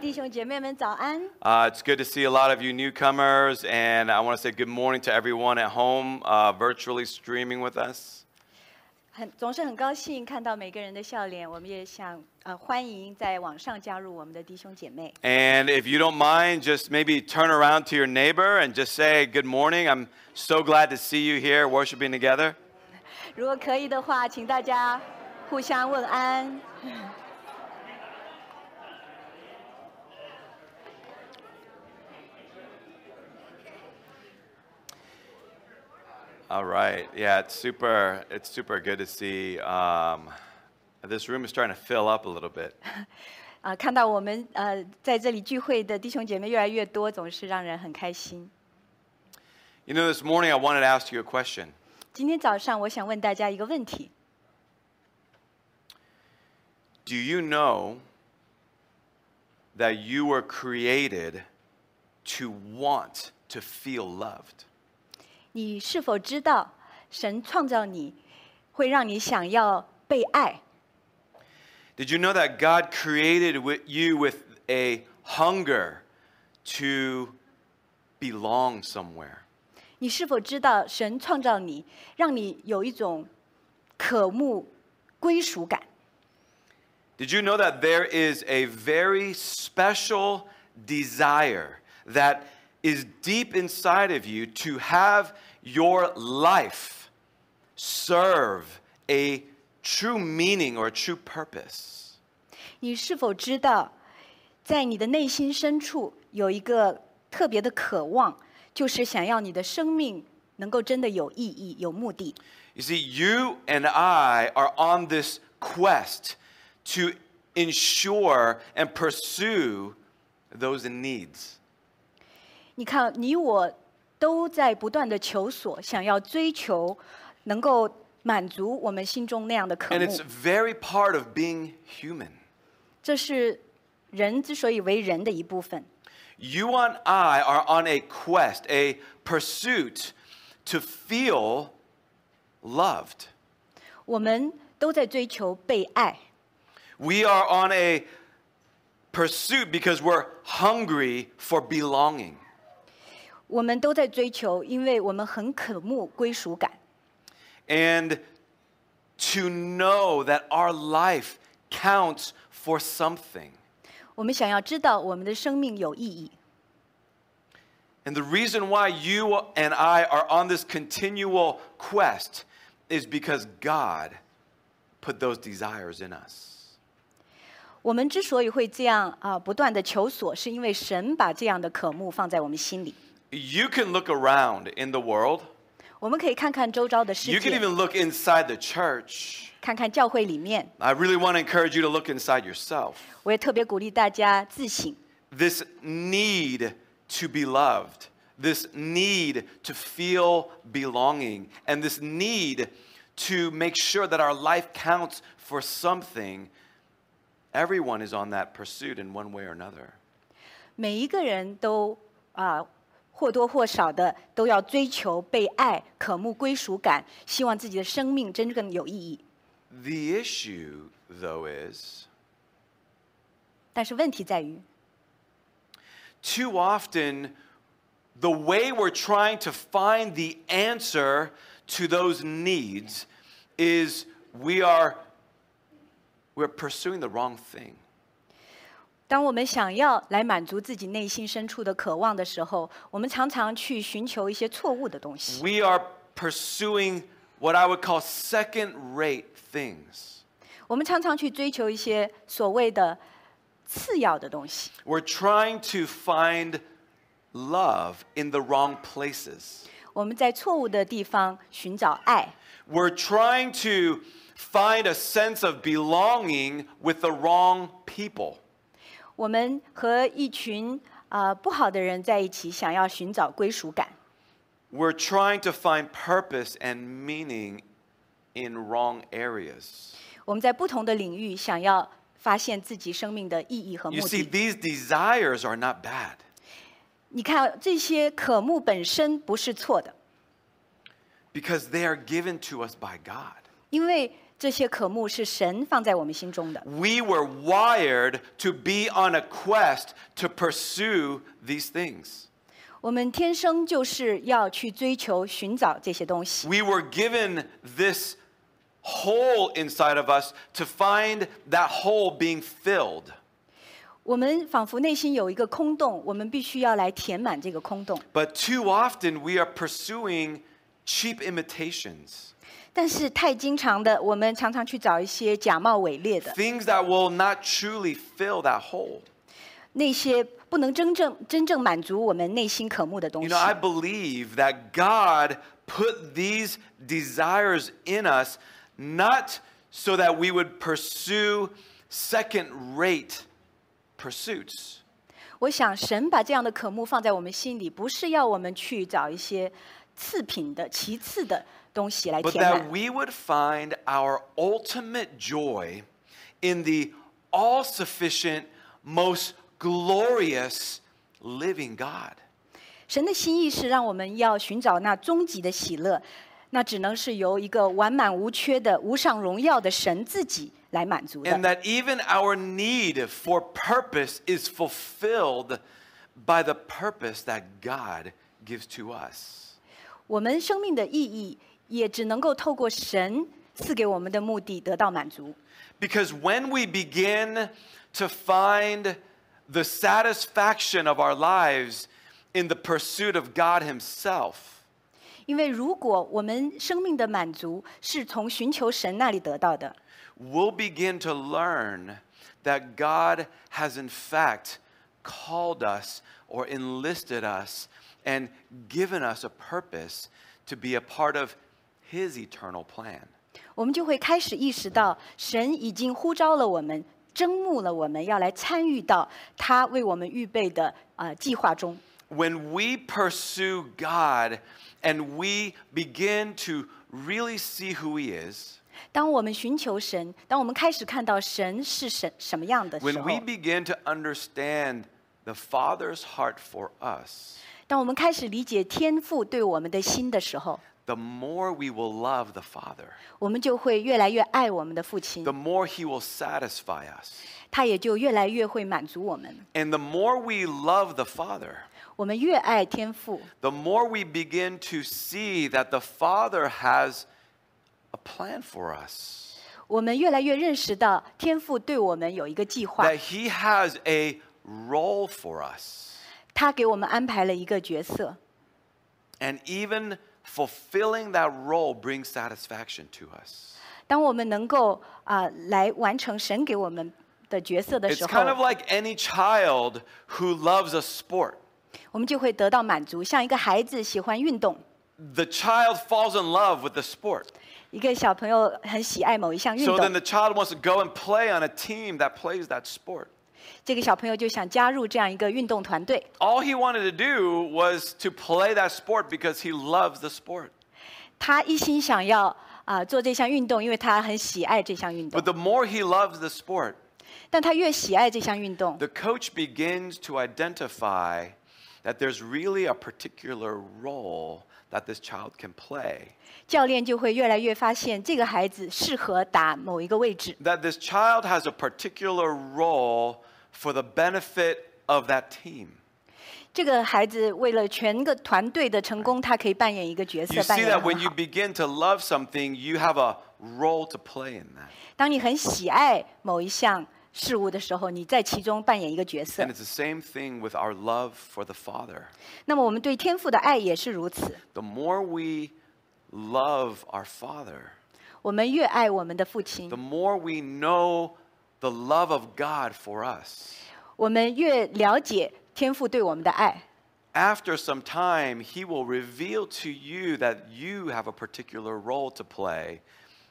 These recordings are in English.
弟兄姐妹们早安。 Uh, it's good to see a lot of you newcomers, and I want to say good morning to everyone at home, uh, virtually streaming with us. 很总是很高兴看到每个人的笑脸，我们也想呃欢迎在网上加入我们的弟兄姐妹。 And if you don't mind, just maybe turn around to your neighbor and just say, Good morning. I'm so glad to see you here worshiping together. 如果可以的话，请大家互相问安。 All right. Yeah, it's super, it's super good to see. Um, this room is starting to fill up a little bit. 啊、看到我们呃在这里聚会的弟兄姐妹越来越多，总是让人很开心。 You know, this morning I wanted to ask you a question. 今天早上我想问大家一个问题： Do you know that you were created to want to feel loved? 你是否知道神创造你，会让你想要被爱？ Did you know that God created wi- you with a hunger to belong somewhere? 你是否知道神创造你，让你有一种渴慕归属感？ Did you know that there is a very special desire that is deep inside of you to have your life serve a true meaning or a true purpose? 你是否知道，在你的内心深处有一个特别的渴望，就是想要你的生命能够真的有意义、有目的？ You see, you and I are on this quest to ensure and pursue those needs. 你看，你我都在不断的求索，想要追求，能够满足我们心中那样的渴 And 慕 it's。very part of being human. 这是人之所以为人的一部分。 You and I are on a quest, a pursuit to feel loved. 我们都在追求被爱， We are on a pursuit because we're hungry for belonging. 我们都在追求，因为我们很渴慕归属感。 And to know that our life counts for something. 我们想要知道我们的生命有意义。 And the reason why you and I are on this continual quest is because God put those desires in us. 我们之所以会这样啊、不断的求索，是因为神把这样的渴慕放在我们心里。 You can look around in the world. 我们可以看看周遭的世 You can 界， even look inside the church. 看看教会里面。 I really want to encourage you to look inside yourself. 我也特别鼓励大家自省， This need to be loved, this need to feel belonging, and this need to make sure that our life counts for something. Everyone is on that pursuit in one way or another. 每一个人都啊、 或多或少的都要追求被爱、渴慕归属感，希望自己的生命真正有意义。 The issue, though, is 但是问题在于， too often the way we're trying to find the answer to those needs is we are we're pursuing the wrong thing 当我们想要来满足自己内心深处的渴望的时候，我们常常去寻求一些错误的东西。 we are pursuing what i would call second rate things 我们常常去追求一些所谓的次要的东西。 we're trying to find love in the wrong places 我们在错误的地方寻找爱， we're trying to find a sense of belonging with the wrong people 我们和一群啊、不好的人在一起，想要寻找归属感。We're trying to find purpose and meaning in wrong areas. 我们在不同的领域想要发现自己生命的意义和目的 You 目 see, 的。these desires are not bad 你看，这些渴慕本身不是错的，because they are given to us by God. 因为这些科目是神放在我们心中的。 We were wired to be on a quest to pursue these things. 我们天生就是要去追求、寻找这些东西。 We were given this hole inside of us to find that hole being filled. 我们仿佛内心有一个空洞，我们必须要来填满这个空洞。 But too often we are pursuing cheap imitations, 但是太经常的，我们常常去找一些假冒伪劣的 things that will not truly fill that hole. 那些不能真正真正满足我们内心渴慕的东 You 西 know,。I believe that God put these desires in us not so that we would pursue second rate pursuits. 我想神把这样的渴慕放在我们心里，不是要我们去找一些 次品的、其次的东西来 but 填 that 满， we would find our ultimate joy in the all sufficient, most glorious living God. 神的心意是让我们要寻找那终极的喜乐，那只能是由一个完满无缺的、无上荣耀的神自己来满足 And 的。 that even our need for purpose is fulfilled by the purpose that God gives to us. 我们生命的意义也只能够透过神赐给我们的目的得到满足。 Because when we begin to find the satisfaction of our lives in the pursuit of God Himself, 因为如果我们生命的满足是从寻求神那里得到的， we'll begin to learn that God has in fact called us or enlisted us and given us a purpose to be a part of His eternal plan. 我们就会开始意识到，神已经呼召了我们，征募了我们，要来参与到他为我们预备的呃计划中。 when we pursue God and we begin to really see who He is, 当我们寻求神，当我们开始看到神是神什么样的时 when 候 we，begin to understand the Father's heart for us, 当我们开始理解天父对我们的心的时候， the more we will love the Father, 我们就会越来越爱我们的父亲 the，more He will satisfy us. 他也就越来越会满足我们。 And the more we love the Father, 我们越爱天父， the more we begin to see that the Father has a plan for us. 我们越来越认识到天父对我们有一个计划， That He has a role for us. 他给我们安排了一个角色。 And even fulfilling that role brings satisfaction to us. 当我们能够啊、来完成神给我们的角色的 It's 时 kind of 候， like any child who loves a sport. 我们就会得到满足。像一个孩子喜欢运动， The child falls in love with the sport. 一个小朋友很喜爱某一项运 So then 动， the child wants to go and play on a team that plays that sport. 这个小朋友就想加入这样一个运动团队。 All he wanted to do was to play that sport because he loves the sport. 他一心想要啊、做这项运动，因为他很喜爱这项运 But 动。 the more he loves the sport, 但他越喜爱这项运动， the coach begins to identify that there's really a particular role that this child can play. 教练就会越来越发现这个孩子适合打某一个位置， that this child has a particular role for the benefit of that team. 这个孩子为了全个团队的成功，他可以扮演一个角色 You see that when you begin to love something, you have a role to play in that. 当你很喜爱某一项事物的时候，你在其中扮演一个角色 And。it's the same thing with our love for the Father. 那么我们对天父的爱也是如此。The more we love our Father, 我们越爱我们的父亲 the，more we know the love of God for us. 我们越了解天赋对我们的爱。 After some time, He will reveal to you that you have a particular role to play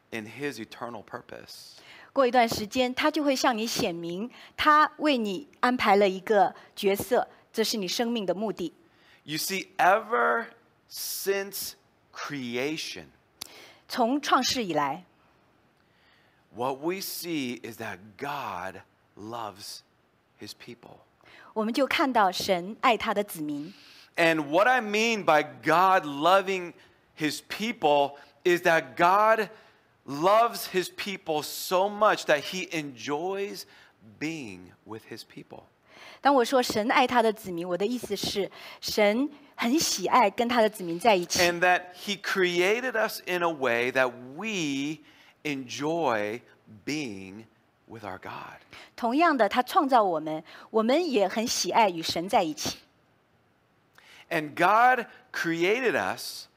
in His eternal purpose. 过一段时间，他就会向你显明，他为你安排了一个角色，这是你生命的目的。 You see, ever since creation, 从创世以来， what we see is that God loves his people. 我们就看到神爱他的子民。 And what I mean by God loving his people is that God loves his people so much that he enjoys being with his people. 当我说神爱他的子民，我的意思是神很喜爱跟他的子民在一起， And that he created us in a way that we enjoy being with our God. 同样的，他创造我们，我们也很喜爱与神在一起。 And God created us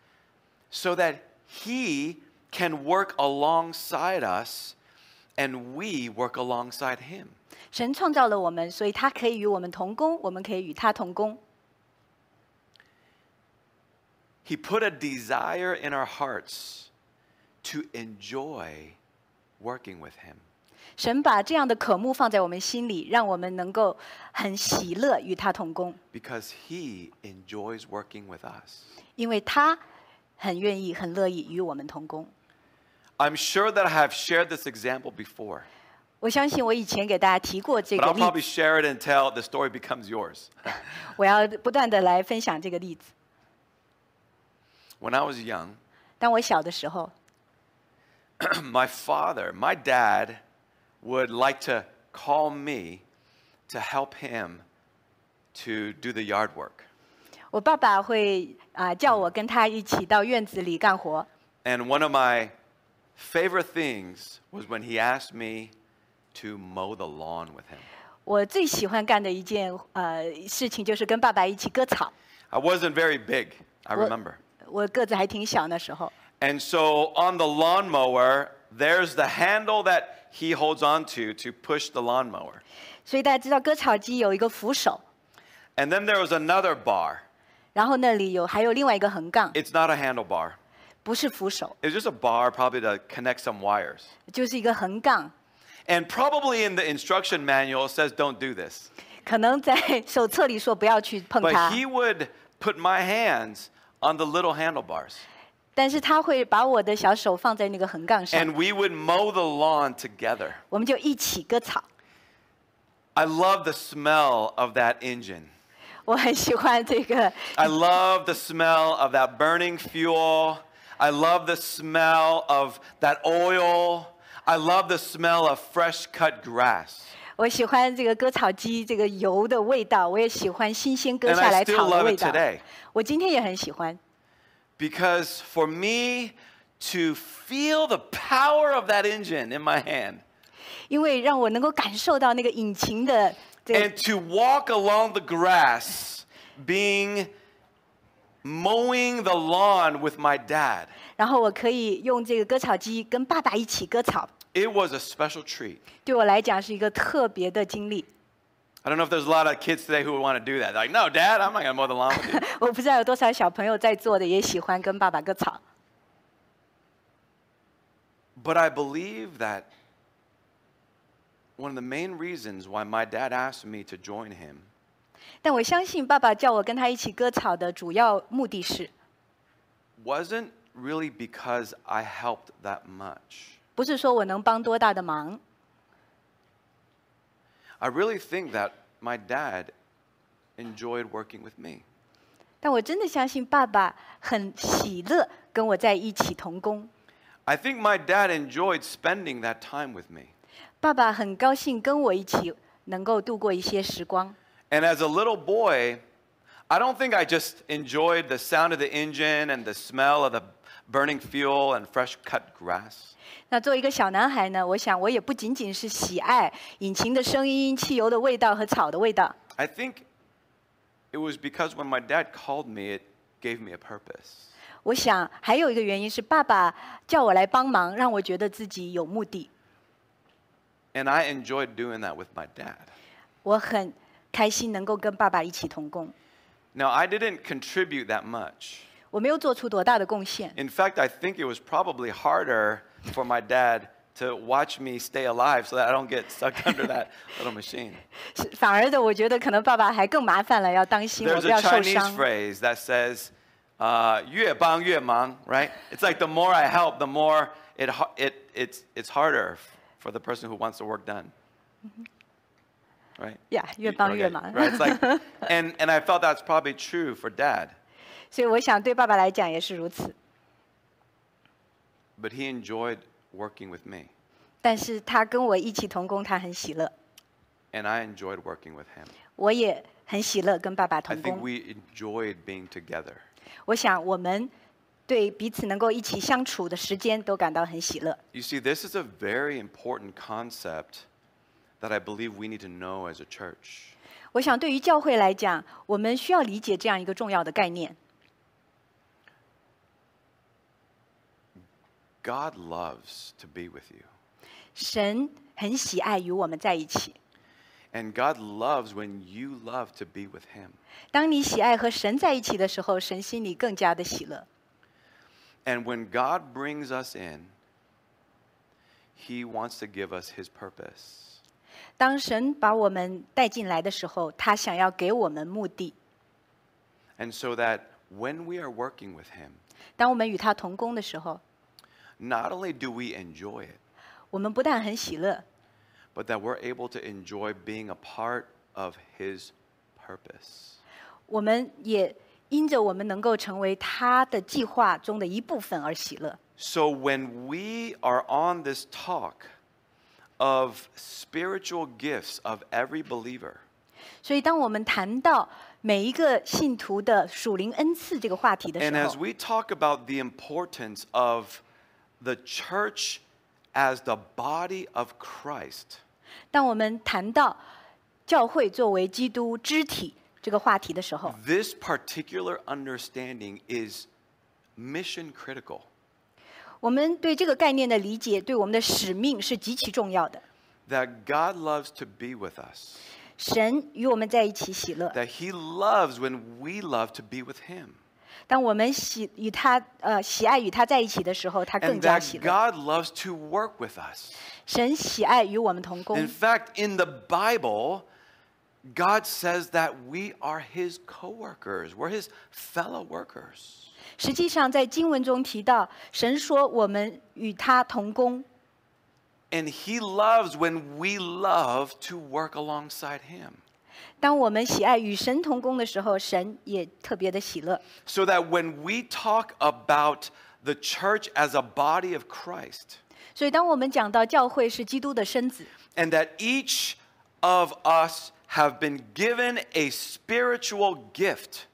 so that he can work alongside us and we work alongside him. 神创造了我们，所以他可以与我们同工，我们可以与他同工。 He put a desire in our hearts to enjoy working with him. 神把这样的渴慕放在我们心里，让我们能够很喜乐与他同工， because he enjoys working with us. 因为他很愿意、很乐意与我们同工。 I'm sure that I have shared this example before, 我相信我以前给大家提过这 but 个 I'll 例 probably 子， share it until the story becomes yours. 我要不断的来分享这个例子。 when I was young, 当我小的时候， my father, my dad, would like to call me to help him to do the yard work. 我爸爸会啊、叫我跟他一起到院子里干活。 And one of my favorite things was when he asked me to mow the lawn with him. 我最喜欢干的一件呃事情就是跟爸爸一起割草。 I wasn't very big, I Well- remember. 我个子还挺小那时候， And so on the lawnmower, there's the handle that he holds onto to push the lawnmower. 所以大家知道割草机有一个扶手， And then there was another bar. 然后那里有还有另外一个横杠， It's not a handlebar. 不是扶手， It's just a bar, probably to connect some wires. 就是一个横杠。 And probably in the instruction manual it says don't do this. 可能在手册里说不要去碰 But 它， he would put my hands on the little handlebars. 但是他会把我的小手放在那个横杠上，And we would mow the lawn together. 我们就一起割草。I love the smell of that engine. 我很喜欢这个，I love the smell of that burning fuel. I love the smell of that oil. I love the smell of fresh cut grass. 我喜欢这个割草机这个油的味道，我也喜欢新鲜割下来草的 love 味 it 道。today. 我今天也很喜欢，Because for me to feel the power of that engine in my hand 因为让我能够感受到那个引擎的这个 and to walk along the grass being mowing the lawn with my dad, 然后我可以用这个割草机跟爸爸一起割草， it was a special treat. 对我来讲是一个特别的经历。 I don't know if there's a lot of kids today who would want to do that. They're like, no, dad, I'm not going to mow the lawn with you. 我不知道有多少小朋友在座的也喜欢跟爸爸割草， But I believe that one of the main reasons why my dad asked me to join him 但我相信爸爸叫我跟他一起割草的主要目的是， wasn't really because I helped that much. 不是说我能帮多大的忙， I really think that my dad enjoyed working with me. 但我真的相信爸爸很喜乐跟我在一起同工。 I think my dad enjoyed spending that time with me. 爸爸很高兴跟我一起能够度过一些时光。 And as a little boy, I don't think I just enjoyed the sound of the engine and the smell of the burning fuel and fresh cut grass. 那作为一个小男孩呢，我想我也不仅仅是喜爱引擎的声音、汽油的味道和草的味道。 I think it was because when my dad called me, it gave me a purpose. 我想还有一个原因是爸爸叫我来帮忙，让我觉得自己有目的。 And I enjoyed doing that with my dad. 我很开心能够跟爸爸一起同工。 Now, I didn't contribute that much. 我没有做出多大的贡献， In fact, I think it was probably harder for my dad to watch me stay alive so that I don't get sucked under that little machine. 是反而的，我觉得可能爸爸还更麻烦了，要当心我 There's 不 a 要受 Chinese 伤。 phrase that says, uh, 越帮越忙, right? It's like the more I help, the more it, ha- it, it's, it's harder for the person who wants the work done. Right? 呀，越帮越 Okay, 忙。 Right? It's like, and, and I felt that's probably true for dad, 所以我想对爸爸来讲也是如此。but he enjoyed working with me. 但是他跟我一起同工，他很喜乐，And I enjoyed working with him. 我也很喜乐跟爸爸同 I 同 think。we enjoyed being together. 我想我们对彼此能够一起相处的时间都感到很喜乐。You see, this is a very important concept that I believe we need to know as a church. 我想对于教会来讲，我们需要理解这样一个重要的概念：God loves to be with you. 神很喜爱与我们在一起。 And God loves when you love to be with Him. 当你喜爱和神在一起的时候，神心里更加的喜乐。 And when God brings us in, He wants to give us His purpose. 当神把我们带进来的时候，他想要给我们目的。 And so that when we are working with Him, 当我们与他同工的时候， not only do we enjoy it, 我们不但很喜乐， but that we're able to enjoy being a part of His purpose. 我们也因着我们能够成为他的计划中的一部分而喜乐。 So when we are on this talk of spiritual gifts of every believer, 所以，当我们谈到每一个信徒的属灵恩赐这个话题的 and 时 as 候， we talk about the importance of the church as the body of Christ, 当我们谈到教会作为基督肢体这个话题的时候， this particular understanding is mission critical. 我们对这个概念的理解，对我们的使命是极其重要的。 That God loves to be with us. 神与我们在一起喜乐， That He loves when we love to be with Him. 当我们喜与他呃喜爱与他在一起的时候，他更 And 加 that 喜乐。 God loves to work with us. 神喜爱与我们同工 In。fact, in the Bible, God says that we are His co workers, we're His fellow workers. 实际上，在经文中提到，神说我们与他同工， And He loves when we love to work alongside Him. 当我们喜爱与神同工的时候，神也特别的喜乐。 So that when we talk about the church as a body of Christ, 所以，当我们讲到教会是基督的身子， and that each of us have been given a spiritual gift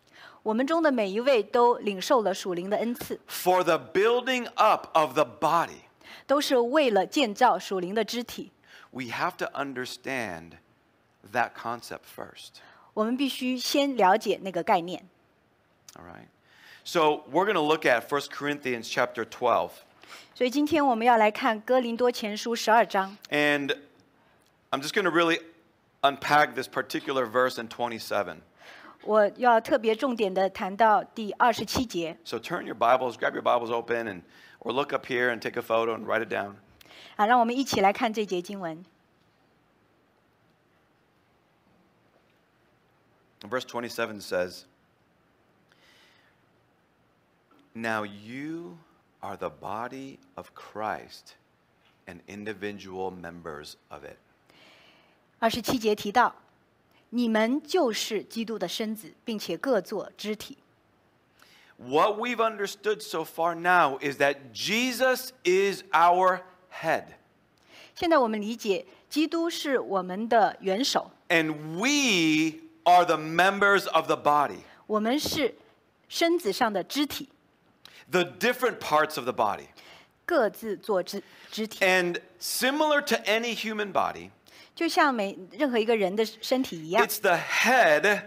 我们中的每一位都领受了属灵的恩赐， for the building up of the body, 都是为了建造属灵的肢体。 we have to understand that concept first. 我们必须先了解那个概念。 All right. So we're going to look at 1 Corinthians chapter 12. 所以，今天我们要来看哥林多前书十二章。 And I'm just going to really unpack this particular verse in 27. 我要特别重点的谈到第二十七节 So turn your Bibles, grab your Bibles open, and or look up here and take a photo and write it down. 啊，让我们一起来看这节经文。 Verse 27 says, Now you are the body of Christ and individual members of it. 二十七节提到，你们就是基督的身子，并且各作肢体。 What we've understood so far now is that Jesus is our head, 现在我们理解，基督是我们的元首， and we are the members of the body, 我们是身子上的肢体， the different parts of the body. 各自做肢肢体， And similar to any human body, 就像每任何一个人的身体一样， it's the head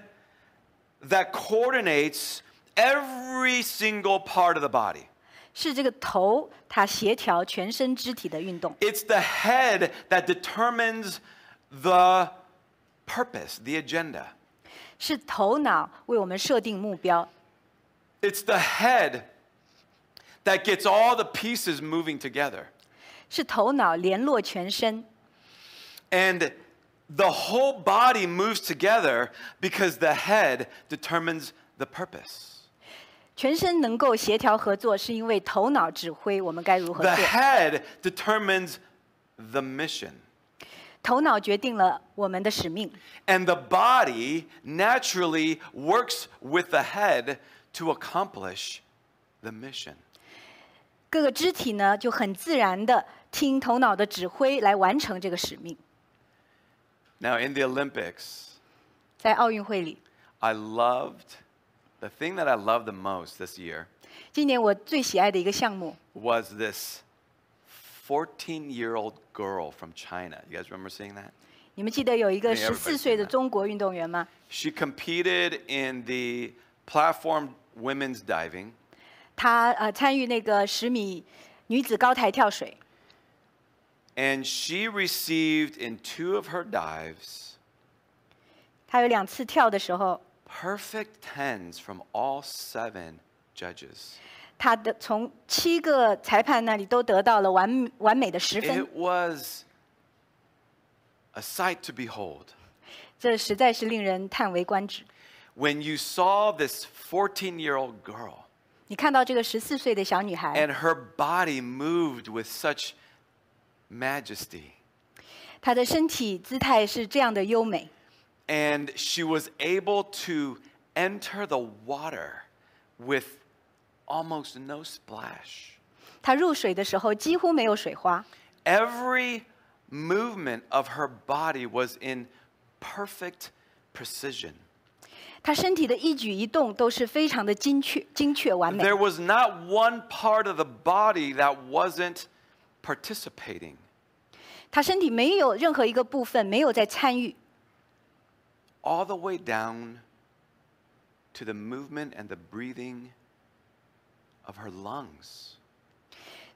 that coordinates every single part of the body. 是这个头，它协调全身肢体的运动， It's the head that determines the purpose, the agenda. 是头脑为我们设定目标， It's the head that gets all the pieces moving together. 是头脑联络全身， And the whole body moves together because the head determines the purpose. 全身能够协调合作，是因为头脑指挥我们该如何 The 做， head determines the mission. 头脑决定了我们的使命， And the body naturally works with the head to accomplish the mission. 各个肢体呢就很自然的 听头脑的指挥来完成这个使命。 Now, in the Olympics, 在奥运会里， I loved the thing that I loved the most this year 今年我最喜爱的一个项目 was this 14 year old girl from China. You guys remember seeing that? 你们记得有一个 I think 十 everybody's 四岁 seen 的 that. 中国运动员吗？ She competed in the platform women's diving, 她呃参与那个十米女子高台跳水， and she received in two of her dives 她有两次跳的时候， perfect tens from all seven judges. 她的从七个裁判那里都得到了完完美的十分 It，was a sight to behold. 这实在是令人叹为观止。 When you saw this 14 year old girl 你看到这个十四岁的小女孩， and her body moved with such majesty, 她的身体姿态是这样的优美， and she was able to enter the water with almost no splash. 她入水的时候几乎没有水花， Every movement of her body was in perfect precision. 她身体的一举一动都是非常的精确、精确完美 There。was not one part of the body that wasn't participating. 她身体没有任何一个部分没有在参与， all the way down to the movement and the breathing of her lungs.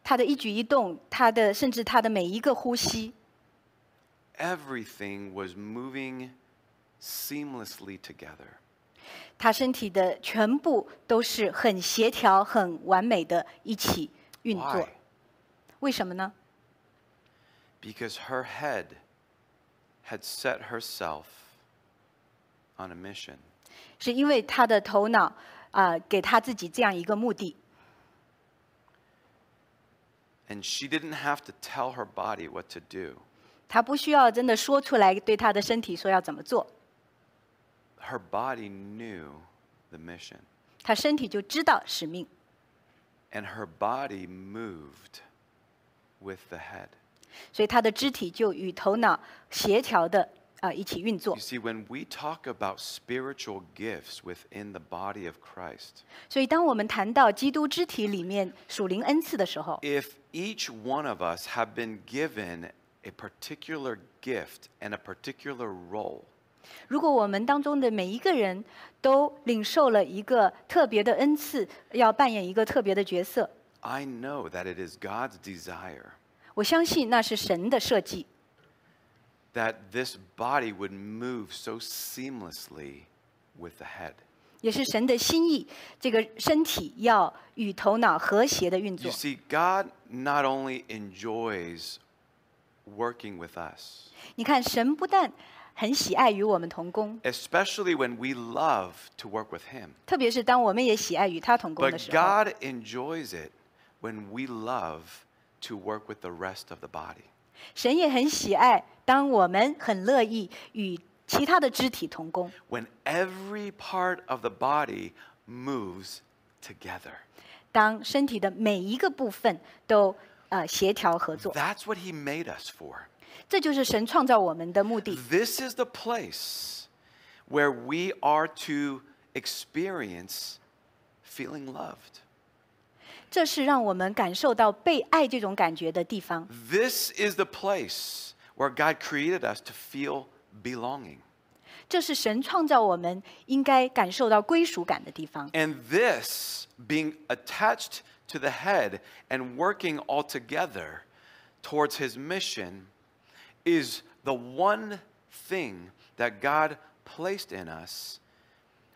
她的一举一动，她的甚至她的每一个呼吸， Everything was moving seamlessly together. 她身体的全部都是很协调、很完美的一起运作 Why?。为什么呢？ Because her head had set herself on a mission. 是因为她的头脑啊、给她自己这样一个目的， And she didn't have to tell her body what to do. 她不需要真的说出来对她的身体说要怎么做， Her body knew the mission. 她身体就知道使命， And her body moved with the head. 所以她的肢体就与头脑协调的 啊、一起运作 You。see, when we talk about spiritual gifts within the body of Christ, 所以当我们谈到基督肢体里面属灵恩赐的时候，if each one of us have been given a particular gift and a particular role, 如果我们当中的每一个人都领受了一个特别的恩赐，要扮演一个特别的角色，I know that it is God's desire 我相信那是神的设计，that this body would move so seamlessly with the head. 也是神的心意。这个身体要与头脑和谐的运作 You。see, God not only enjoys working with us, 你看，神不但很喜爱与我们同工， especially when we love to work with Him. 特别是当我们也喜爱与他同工的 But 时候， God enjoys it when we love to work with the rest of the body. 神也很喜爱，当我们很乐意与其他的肢体同工， When every part of the body moves together. 当身体的每一个部分都呃协调合作， That's what He made us for. 这就是神创造我们的目的。 This is the place where we are to experience feeling loved. 这是让我们感受到被爱这种感觉的地方。 This is the place where God created us to feel belonging. 这是神创造我们应该感受到归属感的地方。 And this, being attached to the head and working all together towards his mission, is the one thing that God placed in us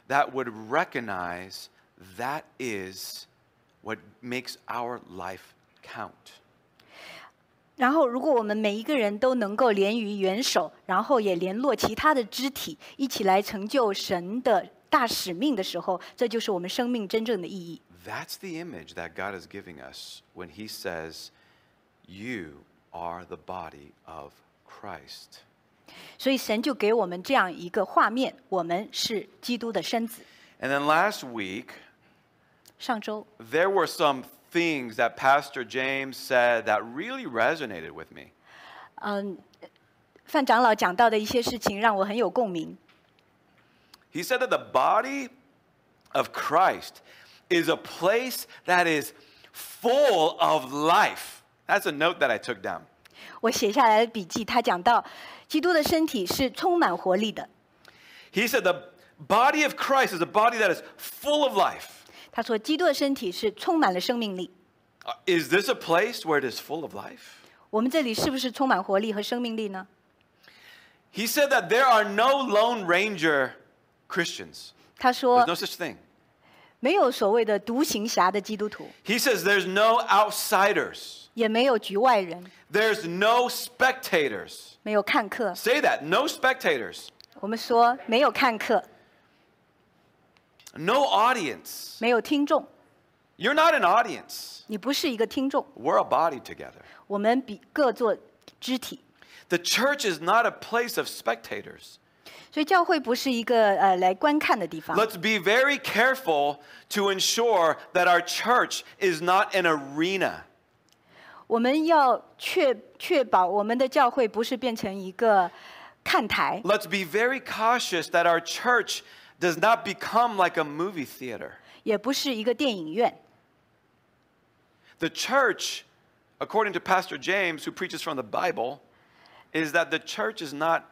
that would recognize that is what makes our life count. 然后，如果我们每一个人都能够连于元首，然后也联络其他的肢体，一起来成就神的大使命的时候，这就是我们生命真正的意义。 That's the image that God is giving us when he says, You are the body of Christ. 所以，神就给我们这样一个画面：我们是基督的身子。 And then last week, 上周 there were some things that Pastor James said that really resonated with me. 嗯，范长老讲到的一些事情让我很有共鸣。 He said that the body of Christ is a place that is full of life. That's a note that I took down. 我写下来的笔记，他讲到，基督的身体是充满活力的。 He said the body of Christ is a body that is full of life. 他说，基督的身体是充满了生命力。Uh, Is this a place where it is full of life? 我们这里是不是充满活力和生命力呢？He said that there are no Lone Ranger Christians. 他 There's 说 no，such thing. 没有所谓的独行侠的基督徒，He says there's no outsiders. 也没有局外人，There's no spectators. 没有看客。Say that. No spectators. 我们说没有看客，No audience. 没有听众， You're not an audience. 你不是一个听众。 We're a body together. 我们比各做肢体， The church is not a place of spectators. 所以教会不是一个呃来观看的地方。 Let's be very careful to ensure that our church is not an arena. 我们要确确保我们的教会不是变成一个看台， Let's be very cautious that our church does not become like a movie theater. 也不是一个电影院。 The church, according to Pastor James, who preaches from the Bible, is that the church is not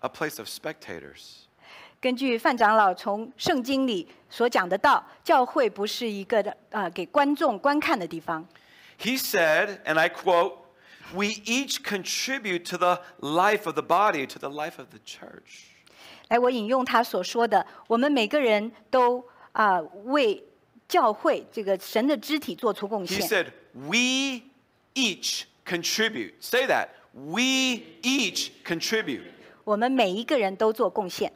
a place of spectators. 根据范长老从圣经里所讲的道，教会不是一个的呃给观众观看的地方。 He said, and I quote, we each contribute to the life of the body, to the life of the church. 来，我引用他所说的：我们每个人都啊、为教会这个神的肢体做出贡 He 献。 said, we each contribute. Say that. We each contribute 我们每一个人都做贡献，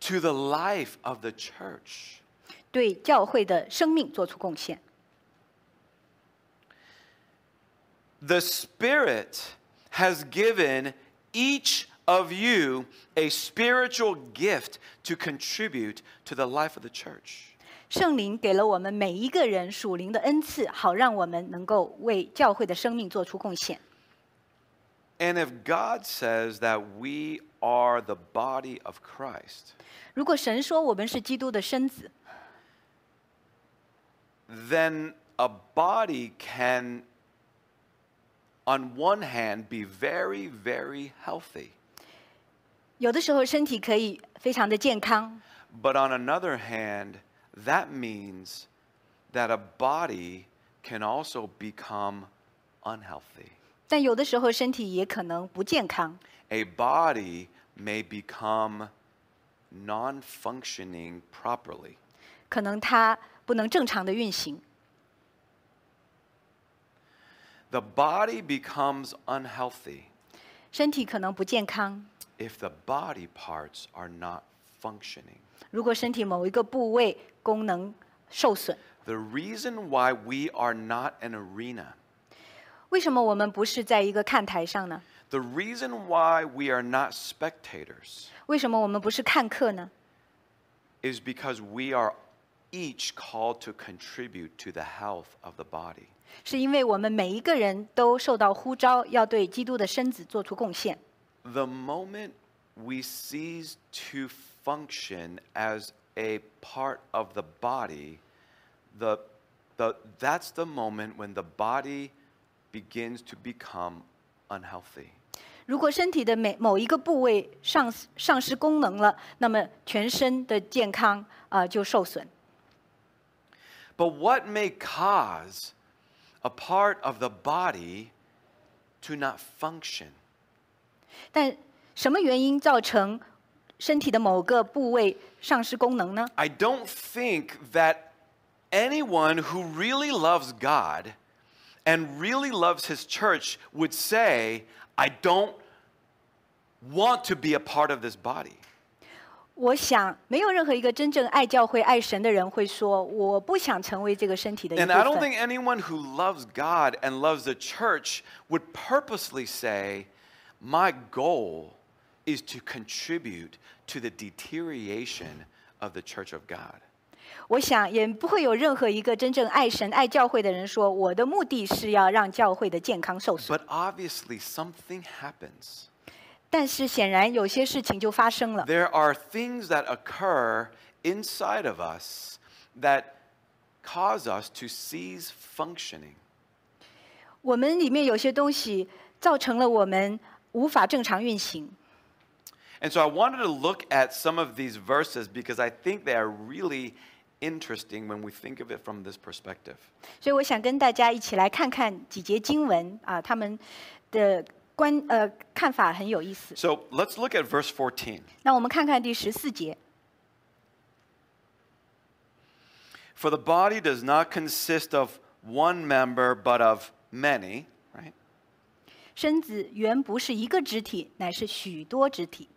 to the life of the church. 对教会的生命做出贡献。 The Spirit has given each of you a spiritual gift to contribute to the life of the church. 圣灵给了我们每一个人属灵的恩赐，好让我们能够为教会的生命做出贡献。 And if God says that we are the body of Christ, 如果神说我们是基督的身子， then a body can, on one hand, be very, very healthy. 有的时候身体可以非常的健康， But on another hand, that means that a body can also become unhealthy. 但有的时候身体也可能不健康。 A body may become non functioning properly. 可能它不能正常的运行， The body becomes unhealthy 身体可能不健康。 if the body parts are not functioning. 如果身体某一个部位功能受损， The reason why we are not an arena, 为什么我们不是在一个看台上呢？ the reason why we are not spectators 为什么我们不是看客呢？ is because we are each called to contribute to the health of the body. 是因为我们每一个人都受到呼召，要对基督的身子做出贡献。 The moment we cease to function as a part of the body, the, the, that's the moment when the body begins to become unhealthy. 如果身体的每某一个部位丧丧失功能了，那么全身的健康啊、呃就受损。 But what may cause a part of the body to not function? 但什么原因造成身体的某个部位丧失功能呢？ I don't think that anyone who really loves God and really loves his church would say, I don't want to be a part of this body. 我想，没有任何一个真正爱教会、爱神的人会说：“我不想成为这个身体的一 And I don't 部分。 think anyone who loves God and loves the church would purposely say, My goal is to contribute to the deterioration of the church of God. 我想也不会有任何一个真正爱神、爱教会的人说，我的目的是要让教会的健康受损。 But obviously, something happens. 但是显然有些事情就发生了， There are things that occur inside of us that cause us to cease functioning. 我们里面有些东西造成了我们 无法正常运行。 And so I wanted to look at some of these verses because I think they are really interesting when we think of it from this perspective. 所以我想跟大家一起来看看几节经文啊，他们的观呃看法很有意思。 So let's look at verse 14. 那我们看看第十四节， For the body does not consist of one member, but of many, right? 身子原不是一个肢体，乃是许多肢体。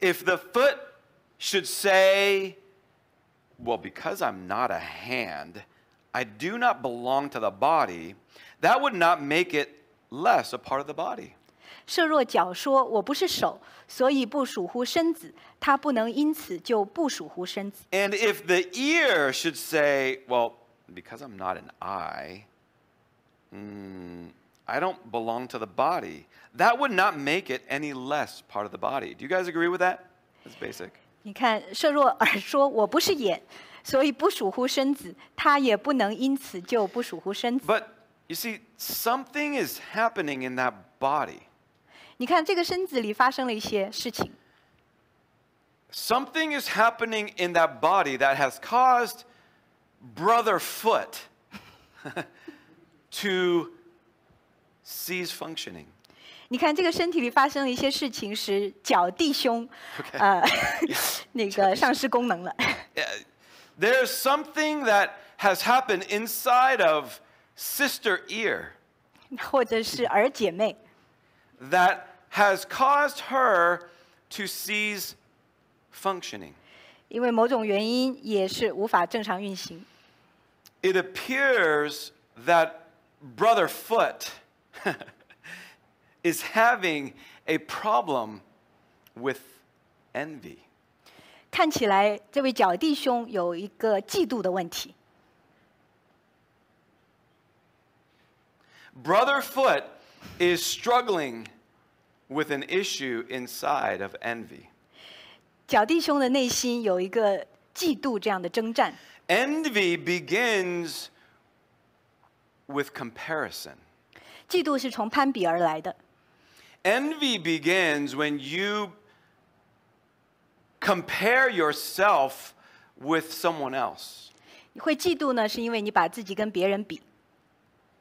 If the foot should say, Well, because I'm not a hand, I do not belong to the body, that would not make it less a part of the body. 设若脚说我不是手，所以不属乎身子，它不能因此就不属乎身子。 And if the ear should say, Well, because I'm not an eye, mm, I don't belong to the body, that would not make it any less part of the body. Do you guys agree with that? That's basic. 你看，设若耳说我不是眼，所以不属乎身子，它也不能因此就不属乎身子。 But you see, something is happening in that body. 你看，这个身子里发生了一些事情， Something is happening in that body that has caused brother foot to cease functioning. 你看这个身体里发生了一些事情，使脚弟兄，呃，那个丧失功能了。 There's something that has happened inside of sister ear 或者是儿姐妹， that has caused her to cease functioning. 因为某种原因也是无法正常运行。 It appears that brother foot is having a problem with envy. 看起来这位脚弟兄有一个嫉妒的问题。 Brother foot is struggling with an issue inside of envy. 脚弟兄的内心有一个嫉妒这样的征战。 Envy begins with comparison. 嫉妒是从攀比而来的， Envy begins when you compare yourself with someone else. 你会嫉妒呢，是因为你把自己跟别人比。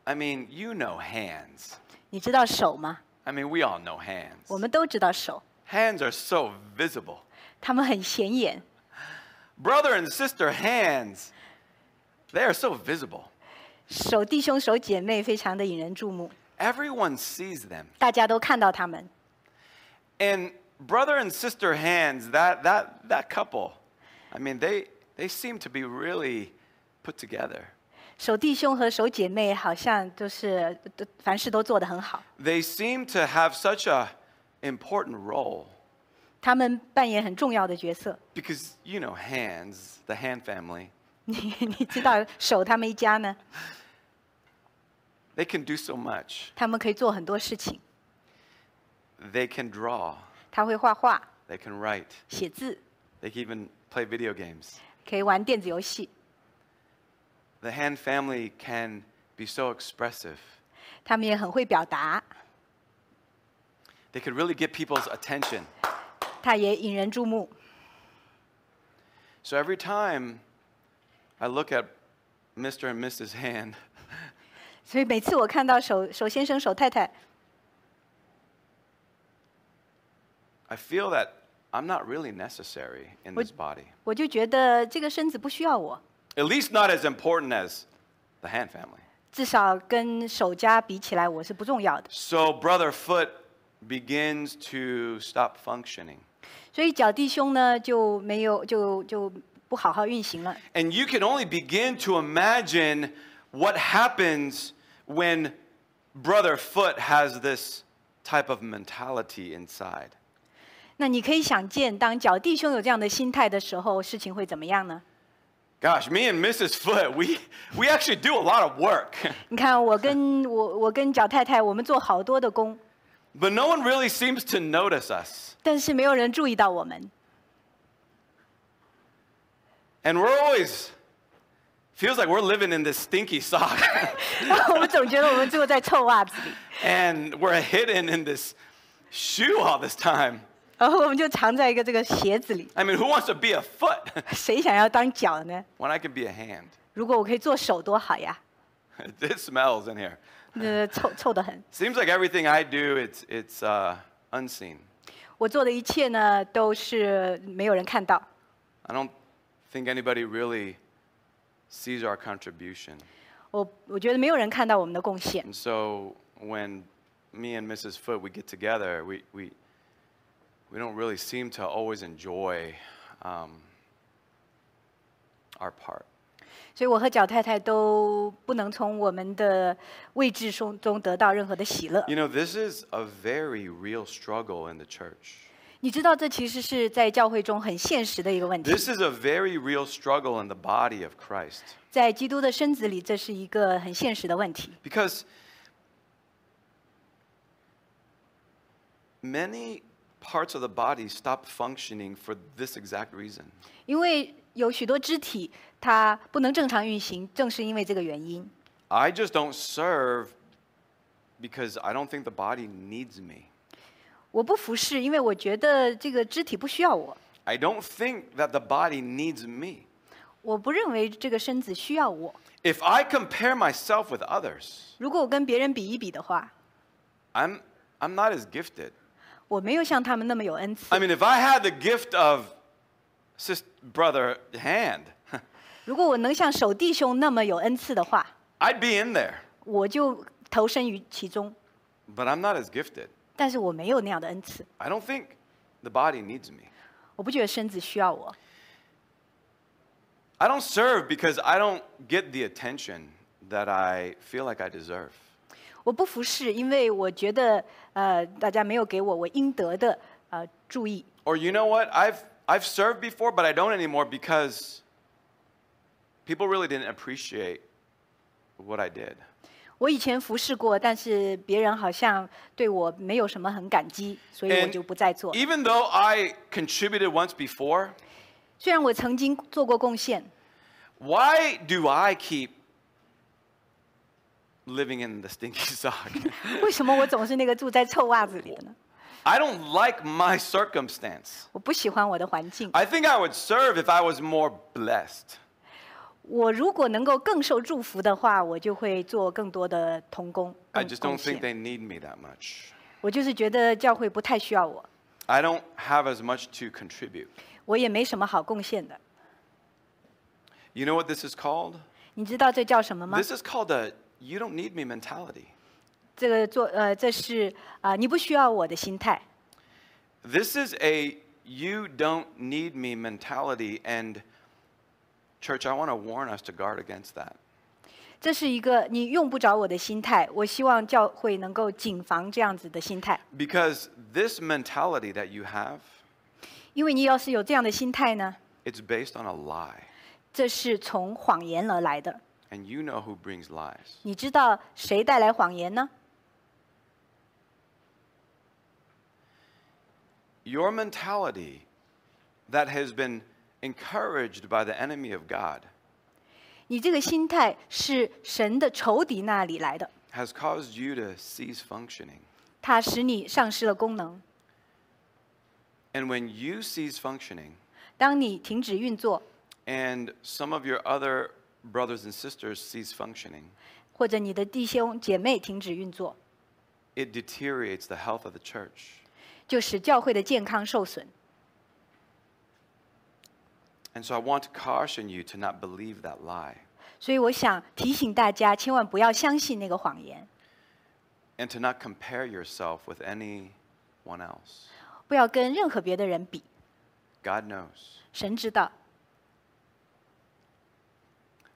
I mean, you know hands. 你知道手吗？ I mean, we all know 我 hands. 们都知道手， Hands are so visible. 他们很显眼。 Brother and sister hands, they are so visible. 手弟兄、手姐妹非常的引人注目， Everyone sees them. 大家都看到他们。 And brother and sister hands, that, that, that couple, I mean, they, they seem to be really put together. 手弟兄和手姐妹好像都是都凡事都做得很好， They seem to have such a important role 他们扮演很重要的角色。 because, you know, hands, the hand family, 你你知道手他们一家呢， they can do so much. 他们可以做很多事情。 They can draw, 他会画画、 they can write, 写字， they can even play video games. 可以玩电子游戏。 The hand family can be so expressive. 他们也很会表达， They could really get people's attention. 他也引人注目。 So every time I look at Mr. and Mrs. Hand, 所以每次我看到手手先生、手太太， I feel that I'm not really necessary in this body. 我就觉得这个身子不需要我， At least not as important as the hand family. 至少跟手家比起来，我是不重要的。 So brother foot begins to stop functioning. 所以脚弟兄呢就没有就就不好好运行了。 And you can only begin to imagine what happens when brother foot has this type of mentality inside. 那你可以想见，当脚弟兄有这样的心态的时候，事情会怎么样呢？ Gosh, me and Mrs. Foot, we, we actually do a lot of work. 你看，我跟我我跟脚太太，我们做好多的工， But no one really seems to notice us. 但是没有人注意到我们。 And we're always, feels like we're living in this stinky sock. 我们总觉得我们坐在臭袜子里， and we're hidden in this shoe all this time. 然后我们就藏在一个这个鞋子里。 I mean, who wants to be a foot 谁想要当脚呢？ when I can be a hand? 如果我可以做手多好呀！ it smells in here. 呃，臭臭得很。 Seems like everything I do, it's, it's uh, unseen. 我做的一切呢，都是没有人看到。 I don't think anybody really sees our contribution. 我我觉得没有人看到我们的贡献。 And so when me and Mrs. Foot, we get together, we, we, we don't really seem to always enjoy um, our part. 所以我和脚太太都不能从我们的位置中中得到任何的喜乐。 You know, this is a very real struggle in the church. 你知道，这其实是在教会中很现实的一个问题。 This is a very real struggle in the body of Christ. 在基督的身子里，这是一个很现实的问题。 Because many parts of the body stop functioning for this exact reason. 因为有许多肢体它不能正常运行，正是因为这个原因。 I just don't serve because I don't think the body needs me. 我不服侍，因为我觉得这个肢体不需要我。 I don't think that the body needs me. 我不认为这个身子需要我。 If I compare myself with others, 如果我跟别人比一比的话， I'm, I'm not as gifted. 我没有像他们那么有恩赐 I。mean, if I had the gift of sis, brother hand, 如果我能像手弟兄那么有恩赐的话， I'd be in there. 我就投身于其中。 But I'm not as gifted. 但是我没有那样的恩赐， I don't think the body needs me. 我不觉得身子需要我。 I don't serve because I don't get the attention that I feel like I deserve. 我不服侍，因为我觉得呃，大家没有给我我应得的呃注意。 Or you know what? I've I've served before, but I don't anymore because people really didn't appreciate what I did. 我以前服侍过，但是别人好像对我没有什么很感激，所以我 And 就不再做。 even though I contributed once before, 虽然我曾经做过贡献， why do I keep living in the stinky sock? 为什么我总是那个住在臭袜子里的呢？ I don't like my circumstance. 我不喜欢我的环境。 I think I would serve if I was more blessed. 我如果能够更受祝福的话，我就会做更多的童工、 I 更 just 贡 don't think 献。 they need me that much. 我就是觉得教会不太需要我， I don't have as much to contribute. 我也没什么好贡献的。 You know what this is called? 你知道这叫什么吗？ This is called a you don't need me mentality. 这个做呃，这是啊、你不需要我的心态。 This is a you don't need me mentality. And, church, I want to warn us to guard against that. 这是一个你用不着我的心态。我希望教会能够谨防这样子的心态， Because this mentality that you have, 因为你要是有这样的心态呢， it's based on a lie. 这是从谎言而来的。 And you know who brings lies. 你知道谁带来谎言呢？ Your mentality that has been encouraged by the enemy of God 你这个心态是神的仇敌那里来的， has caused you to cease functioning. 它使你丧失了功能。 And when you cease functioning, 当你停止运作， and some of your other brothers and sisters cease functioning, 或者你的弟兄姐妹停止运作， it deteriorates the health of the church. 就使教会的健康受损。 And so I want to caution you to not believe that lie 所以我想提醒大家，千万不要相信那个谎言， and to not compare yourself with anyone else. 不要跟任何别的人比。 God knows. 神知道，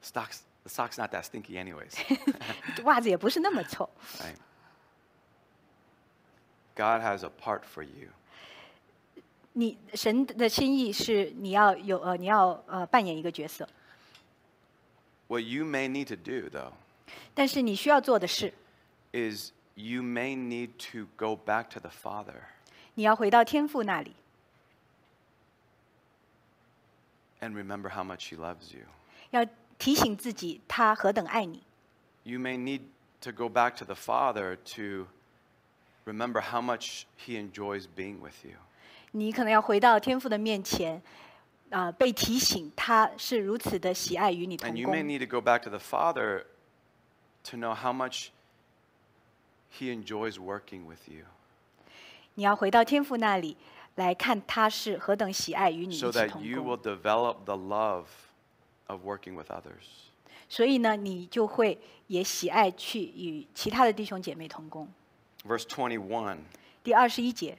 Socks, the sock's not that stinky, anyways. 袜子也不是那么臭。 right? God has a part for you. 你神的心意是你要有呃，你要呃扮演一个角色。 What you may need to do, though, 但是你需要做的是， is you may need to go back to the Father 你要回到天父那里， and remember how much He loves you. 要提醒自己他何等爱你。 You may need to go back to the Father to remember how much He enjoys being with you. 你可能要回到天父的面前，啊、被提醒他是如此的喜爱与你同 And you may 工。need to go back to the Father to know how much He enjoys working with you 你要回到天父那里来看他是何等喜爱与你一 so 起 that 同 you 工 will。develop the love of working with others. 所以呢，你就会也喜爱去与其他的弟兄姐妹同工。Verse 21. 第二十一节，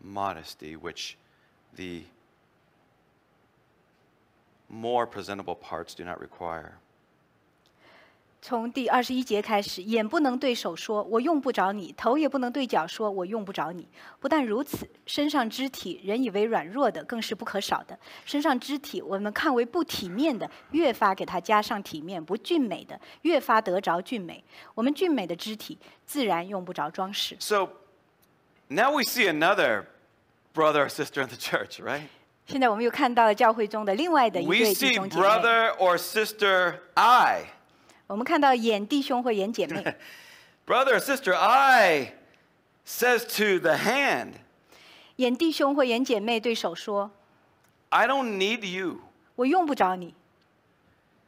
modesty, which the more presentable parts do not require. 从第二十一节开始，眼不能对手说“我用不着你”，头也不能对脚说“我用不着你”。不但如此，身上肢体人以为软弱的，更是不可少的。身上肢体我们看为不体面的，越发给它加上体面；不俊美的，越发得着俊美。我们俊美的肢体，自然用不着装饰。 So now we see another brother or sister in the church, right? We see brother or sister eye. brother or sister eye says to the hand, 眼弟兄或眼姐妹对手说 I don't need you.：“ 我用不着你。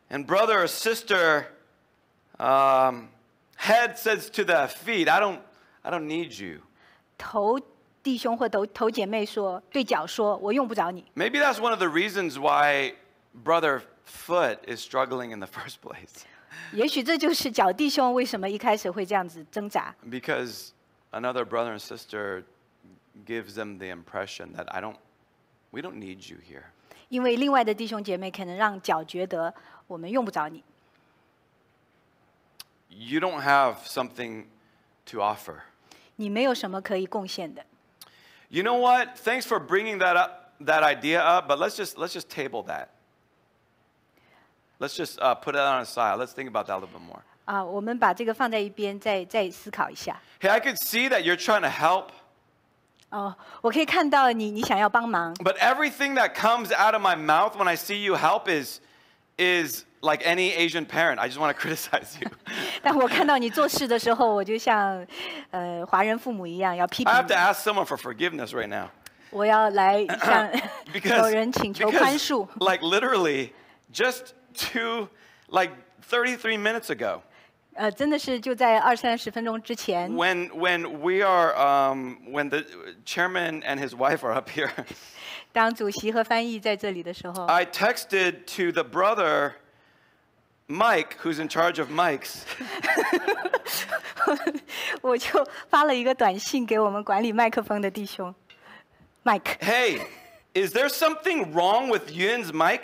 And brother or sister um, head says to the feet, I don't, I don't need you. 头弟兄或头头姐妹说，对脚说：“我用不着你。 Maybe that's one of the reasons why brother foot is struggling in the first place. ”也许这就是脚弟兄为什么一开始会这样子挣扎， Because another brother and sister gives them the impression that I don't, we don't need you here. 因为另外的弟兄姐妹可能让脚觉得我们用不着你， You don't have something to offer. 你没有什么可以贡献的。 You know what? Thanks for bringing that up, that idea up. But let's just let's just table that. Let's just uh, put it on a side. Let's think about that a little bit more. 啊，我们把这个放在一边，再再思考一下。 Hey, I could see that you're trying to help, 哦，我可以看到你，你想要帮忙， but everything that comes out of my mouth when I see you help is is like any Asian parent. I just want to criticize you. 但我看到你做事的时候，我就像呃华人父母一样，要批 I 评 have to 你。 ask someone for forgiveness right now 我要来向有 because 人请求宽 because 恕。 like literally just two like 33 minutes ago. 呃，真的是就在二三十分钟之前， when when we are um, when the chairman and his wife are up here 当主席和翻译在这里的时候， i texted to the brother mike who's in charge of mics 我就发了一个短信给我们管理麦克风的弟兄，Mike， hey is there something wrong with yun's mic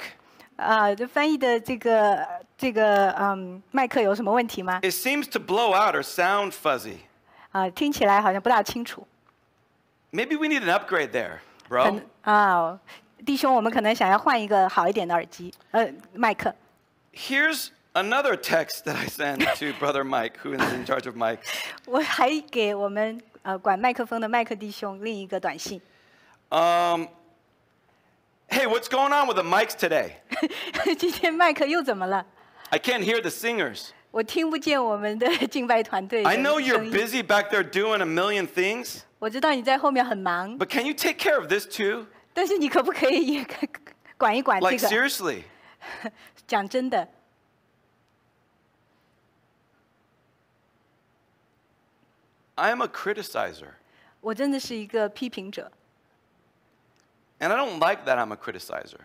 啊、这翻译的这个这个嗯麦克有什么问题吗？ it seems to blow out or sound fuzzy 啊、听起来好像不大清楚。 maybe we need an upgrade there 可 bro 能啊、弟兄，我们可能想要换一个好一点的耳机，呃，麦克。 here's another text that i sent to brother mike who is in charge of mics 我还给我们呃管麦克风的麦克弟兄另一个短信， um, hey what's going on with the mics today 今天麦克又怎么了？ i can't hear the singers 我听不见我们的敬拜团队的 I know you're 声音 busy back there doing a million things, 我知道你在后面很忙， but can you take care of this too? 但是你可不可以也管一管这 Like 个？ seriously. 讲真的， I am a criticizer. 我真的是一个批评者。 And I don't like that I'm a criticizer.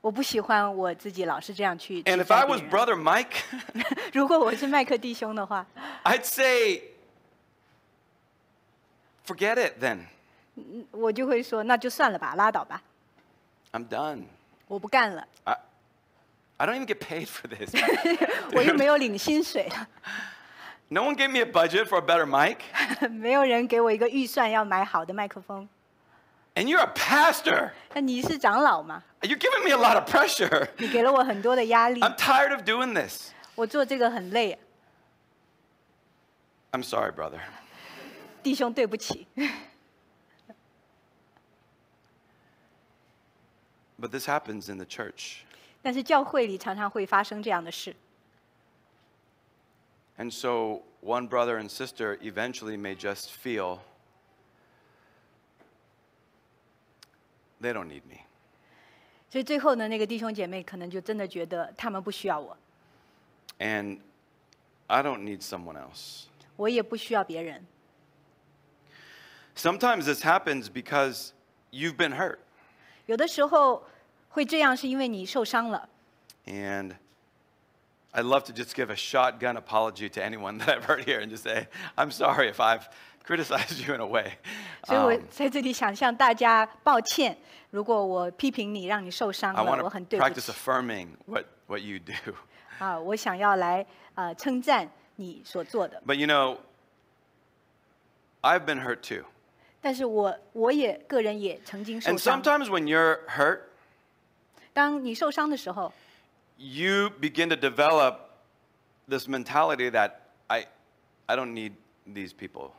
我不喜欢我自己老是这样去 And 指 if 责 I 别 was 人 Brother Mike, 如果我是麦克弟兄的话， I'd say, forget it then. 我就会说那就算了吧，拉倒吧， I'm done. 我不干了， I, I don't even get paid for this. 我又没有领薪水了， no one gave me a budget for a better mic. 没有人给我一个预算要买好的麦克风。 And you're a pastor. 那你是长老嘛？ You're giving me a lot of pressure. 你给了我很多的压力， I'm tired of doing this. 我做这个很累， I'm sorry, brother. 弟兄对不起。 But this happens in the church. 但是教会里常常会发生这样的事， And so one brother and sister eventually may just feel they don't need me. 所以最后呢，那个弟兄姐妹可能就真的觉得他们不需要我， And I don't need someone else. 我也不需要别人。 Sometimes this happens because you've been hurt. 有的时候会这样，是因为你受伤了。 And I'd love to just give a shotgun apology to anyone that I've hurt here and just say, I'm sorry if I've criticized you in a way. 所以我 Um, 在这里想向大家抱歉，如果我批评你，让你受伤 I 了， want 我 to 很对不 practice 起 affirming what, what you do. 啊！我想要来呃称赞你所做的， But you know, I've been hurt too. 但是我我也个人也曾经受 And 伤。 sometimes when you're hurt, 当你受伤的时候， you begin to develop this mentality that I, I don't need these people.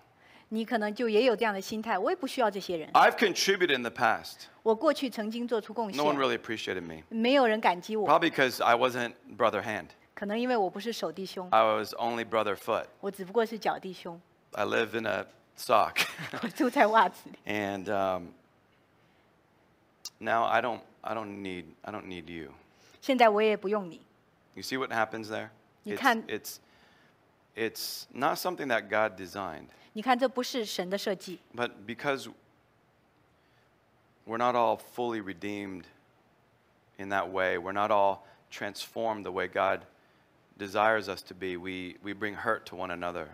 你可能就也有这样的心态，我也不需要这些人。 I've contributed in the past. 我过去曾经做出贡 No one 献， really appreciated me. 没有人感激我， Probably because I wasn't brother hand. 可能因为我不是手弟兄， I was only brother foot. 我只不过是脚弟兄， I live in a sock. 我住在袜子里。 and um, now I don't, I don't need, I don't need you. 现在我也不用你。You see what happens there? It's, it's, it's not something that God designed, 你看，这不是神的设计，but because we're not all fully redeemed in that way, we're not all transformed the way God desires us to be, we, we bring hurt to one another.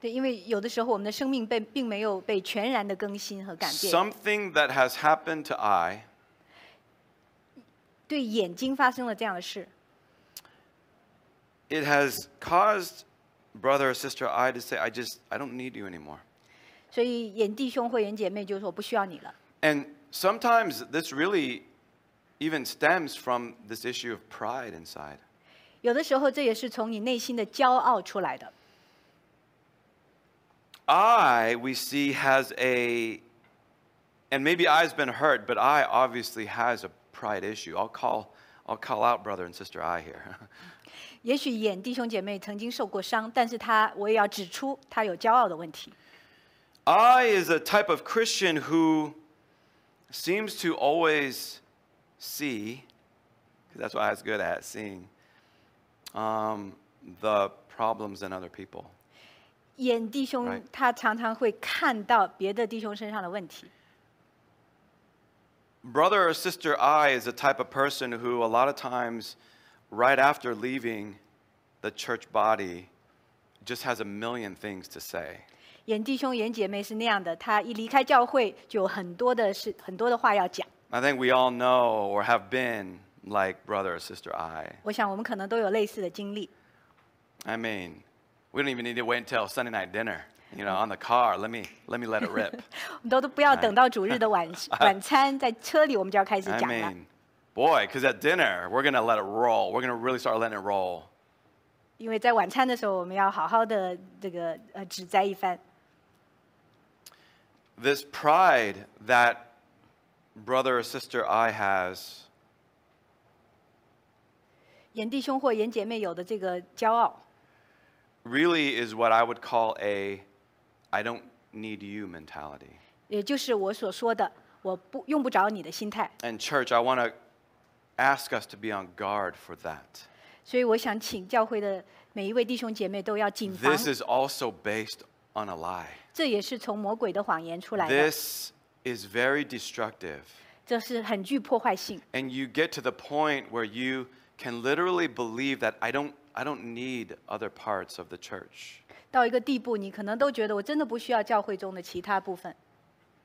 对，因为有的时候我们的生命被并没有被全然的更新和改变。Something that has happened to eye 对眼睛发生了这样的事。It has caused brother or sister eye to say, I just, I don't need you anymore. 所以眼弟兄或眼姐妹就说我不需要你了。And sometimes this really even stems from this issue of pride inside. 有的时候这也是从你内心的骄傲出来的。eye, we see, has a, and maybe eye's been hurt, but eye obviously has a pride issue. I'll call, I'll call out brother and sister eye here. 也许演弟兄姐妹曾经受过伤，但是他我也要指出他有骄傲的问题。eye is a type of Christian who seems to always see, because that's what I was good at, seeing um, the problems in other people. 眼弟兄 brother or sister eye is the type of person who, a lot of times, right after leaving the church body, just has a million things to say. 严弟兄、严姐妹是那样的，他一离开教会就有很多的事、很多的话要讲。I think we all know or have been like brother or sister eye. 我想我们可能都有类似的经历。I mean, we don't even need to wait until Sunday night dinner you know, on the car. Let me let me let it rip. 我们都都不要等到主日的晚晚餐，在车里我们就要开始 I 讲了。mean, boy, because at dinner we're gonna let it roll. We're gonna really start letting it roll. 因为在晚餐的时候，我们要好好的这个呃指摘一番。This pride that brother or sister eye has, 严弟兄或严姐妹有的这个骄傲，really is what I would call a I don't need you mentality. 也就是我所说的我不用不着你的心态。 And church, I want to ask us to be on guard for that. 所以我想请教会的每一位弟兄姐妹都要谨防， This is also based on a lie. 这也是从魔鬼的谎言出来的。 This is very destructive. 这是很具破坏性。 And you get to the point where you can literally believe that I don't, I don't need other parts of the church. 到一个地步，你可能都觉得我真的不需要教会中的其他部分。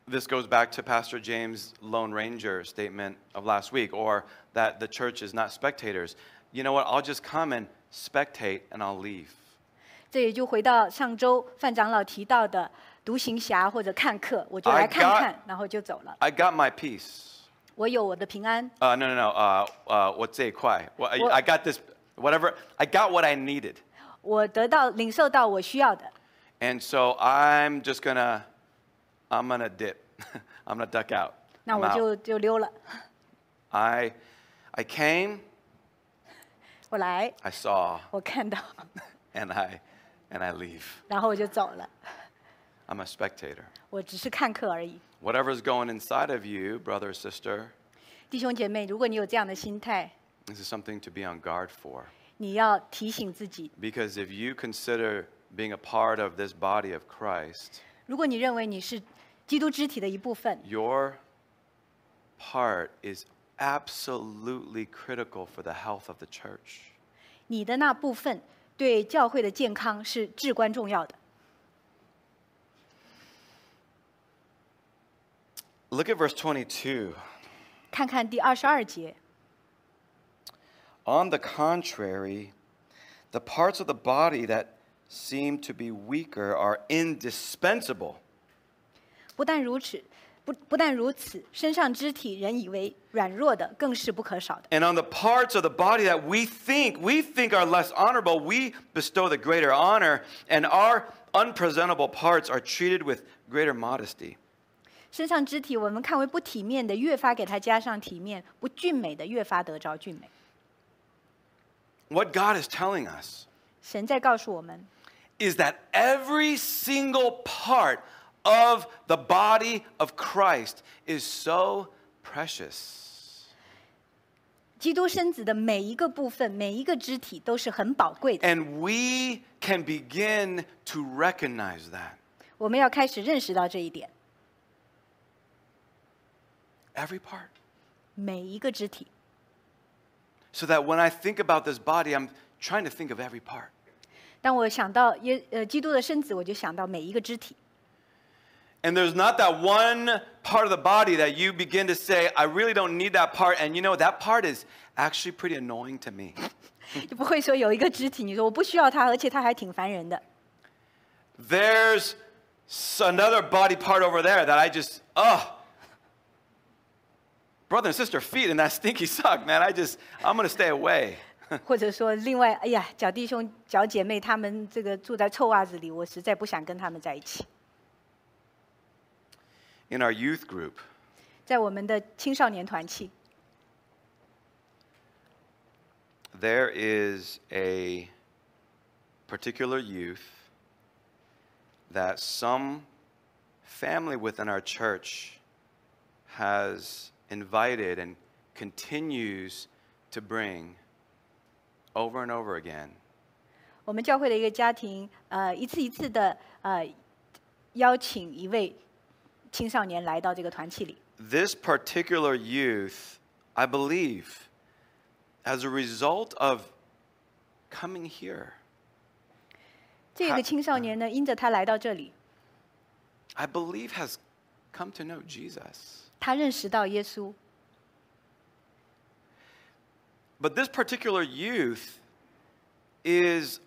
This goes back to Pastor James' Lone Ranger statement of last week, or that the church is not spectators. You know what? I'll just come and spectate and I'll leave. 这也就回到上周范长老提到的独行侠或者看客，我就 I 来看 got- 看，然后就走了。 I got my peace. 我有我的平安， Uh, no, no, no. Uh, uh, what's it? Well, I, Well- I got this, whatever. I got what I needed. 我得到领受到我需要的， And so I'm just gonna, I'm gonna dip. I'm gonna duck out. 那 I'm 我 out. 就就溜了。 I, I came, 我来， I saw, 我看到， and I, and I leave. 然后我就走了。 I'm a spectator. 我只是看客而已。 Whatever's going inside of you, brother or sister, 弟兄姐妹，如果你有这样的心态， this is something to be on guard for. 你要提醒自己， Because if you consider being a part of this body of Christ, 如果你认为你是基督肢体的一部分， your part is absolutely critical for the health of the church. 你的那部分对教会的健康是至关重要的。 Look at verse 22. 看看第二十二节， On the contrary, the parts of the body that seem to be weaker are indispensable. 不但如此，不不但如此，身上肢体人以为软弱的，更是不可少的。 And on the parts of the body that we think we think are less honorable, we bestow the greater honor, and our unpresentable parts are treated with greater modesty. 身上肢体我们看为不体面的，越发给它加上体面；不俊美的，越发得着俊美。 What God is telling us 神在告诉我们， is that every single part of the body of Christ is so precious. 基督身子的每一个部分、每一个肢体都是很宝贵的。 And we can begin to recognize that. 我们要开始认识到这一点， Every part. 每一个肢体。 So that when I think about this body, I'm trying to think of every part. 当我想到耶呃基督的身子，我就想到每一个肢体。 And there's not that one part of the body that you begin to say, I really don't need that part. And you know, that part is actually pretty annoying to me. 就不会说有一个肢体，你说我不需要它，而且它还挺烦人的。 There's s- another body part over there that I just, oh, brother and sister feet and that stinky sock, man. I just, I'm going to stay away. 或者说，另外，哎呀，小弟兄、小姐妹他们这个住在臭袜子里，我实在不想跟他们在一起。 In our youth group, 在我们的青少年团契， there is a particular youth that some family within our church has invited and continues to bring over and over again. 我们教会的一个家庭，呃，一次一次的呃邀请一位青少年来到这个团契里。 This particular youth, I believe, as a result of coming here, 他这个青少年呢，因着他来到这里， I believe has come to know Jesus. 他认识到耶稣。 But this particular youth is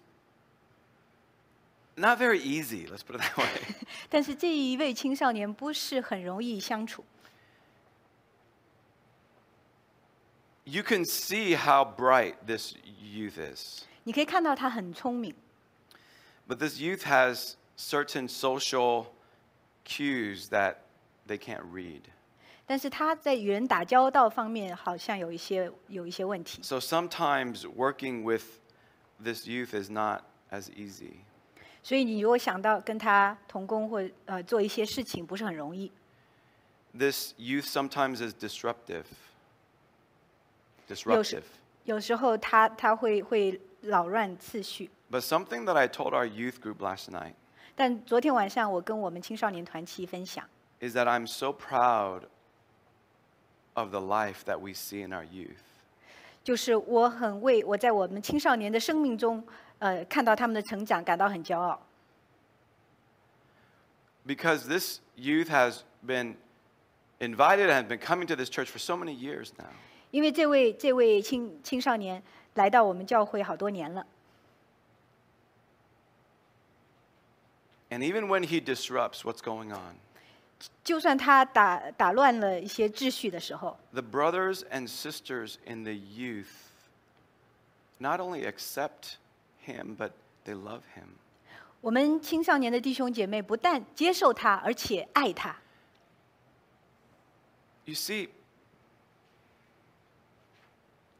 not very easy, let's put it that way. 但是这一位青少年不是很容易相处。 you can see how bright this youth is. 你可以看到他很聪明， But this youth has certain social cues that they can't read. 但是他在与人打交道方面好像有一些有一些问题。So sometimes working with this youth is not as easy. 所以你如果想到跟他同工或呃做一些事情，不是很容易。This youth sometimes is disruptive. 有 Disruptive. 时有时候他他会会扰乱次序。But something that I told our youth group last night 但昨天晚上我跟我们青少年团契分享，is that I'm so proud of the life that we see in our youth. 就是我很为我在我们青少年的生命中，呃，看到他们的成长感到很骄傲。 Because this youth has been invited and has been coming to this church for so many years now. 因为这位这位青青少年来到我们教会好多年了， And even when he disrupts what's going on, 就算他打打乱了一些秩序的时候， the brothers and sisters in the youth not only accept him, but they love him. 我们青少年的弟兄姐妹不但接受他，而且爱他。 You see,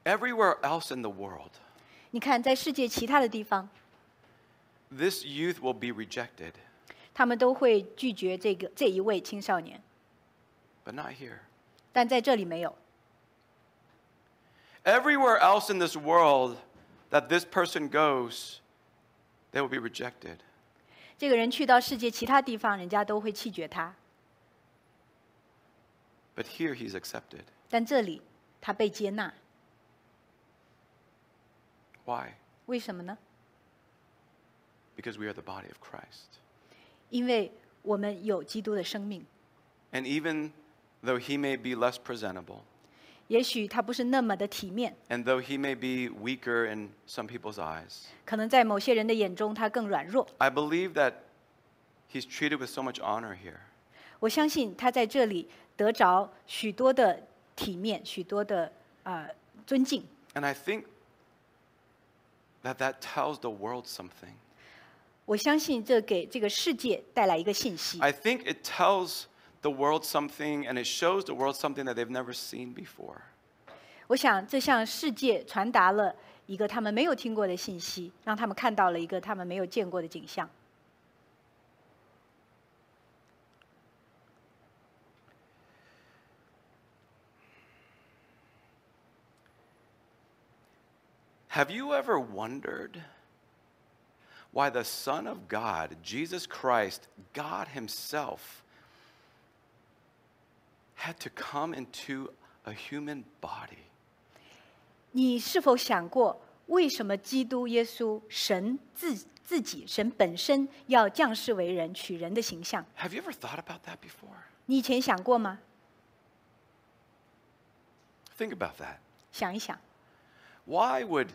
everywhere else in the world, 你看，在世界其他的地方， this youth will be rejected, 他们都会拒绝这个这一位青少年， but not here. 但在这里没有。 Everywhere else in this world that this person goes, they will be rejected. 这个人去到世界其他地方，人家都会弃绝他， But here he's accepted. 但这里他被接纳， Why? 为什么呢？ Because we are the body of Christ. 因为我们有基督的生命。 And even though he may be less presentable, 也许他不是那么的体面， and though he may be weaker in some people's eyes, 可能在某些人的眼中他更软弱。 I believe that he's treated with so much honor here. 我相信他在这里得着许多的体面，许多的呃尊敬。 And I think that that tells the world something. 我相信这给这个世界带来一个信息。 I think it tells the world something and it shows the world something that they've never seen before. 我想这向世界传达了一个他们没有听过的信息，让他们看到了一个他们没有见过的景象。 Have you ever wondered why the Son of God, Jesus Christ, God Himself, had to come into a human body? 你是否想过，为什么基督耶稣神自自己神本身要降世为人，取人的形象？ Have you ever thought about that before? 你以前想过吗？ Think about that. 想一想， Why would,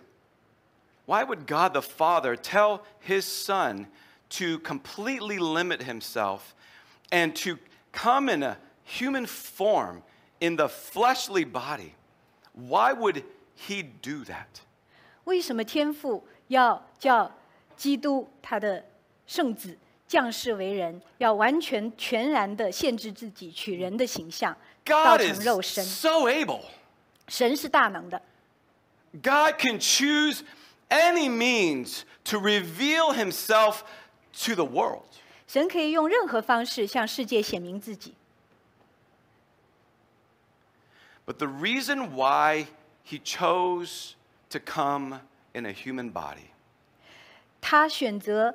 why would God the Father tell his Son to completely limit himself and to come in a human form in the fleshly body? Why would he do that? 为什么天父要叫基督他的圣子降世为人，要完全全然的限制自己，取人的形象，造 God 成肉 is 身？ so able. 神是大能的， God can choose any means to reveal himself to the world. 神可以用任何方式向世界显明自己。 But the reason why he chose to come in a human body 他选择，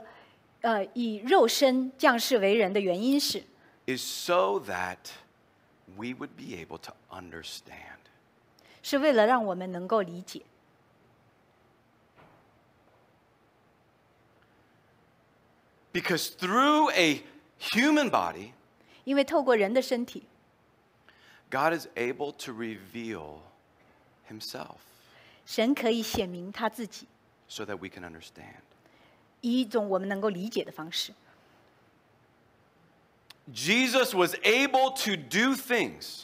呃，以肉身降世为人的原因是， is so that we would be able to understand. 是为了让我们能够理解。 Because through a human body, 因为透过人的身体， God is able to reveal himself 神可以显明他自己， so that we can understand. 以一种我们能够理解的方式。 Jesus was able to do things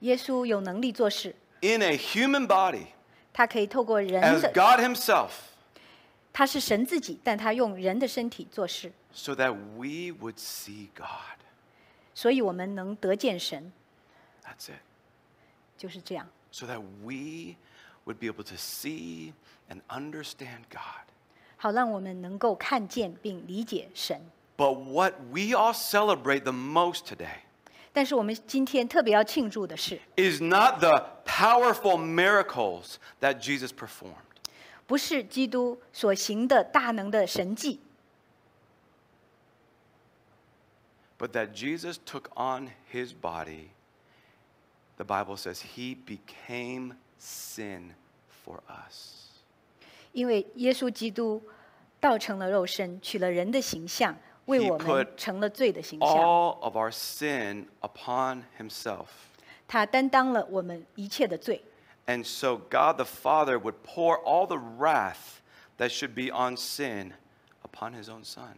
耶稣有能力做事， in a human body 他可以透过人 as 的， God himself 他是神自己，但他用人的身体做事， so that we would see God. 所以我们能得见神， That's it. 就是这样。 So that we would be able to see and understand God. 好，让我们能够看见并理解神。 But what we all celebrate the most today 但是我们今天特别要庆祝的是， is not the powerful miracles that Jesus performed, 不是基督所行的大能的神迹，but that Jesus took on his body the Bible says he became sin for us. 因为耶稣基督道成了肉身，取了人的形象，为我们成了罪的形象。All of our sin upon himself. 他担当了我们一切的罪，And so God the Father would pour all the wrath that should be on sin upon his own son.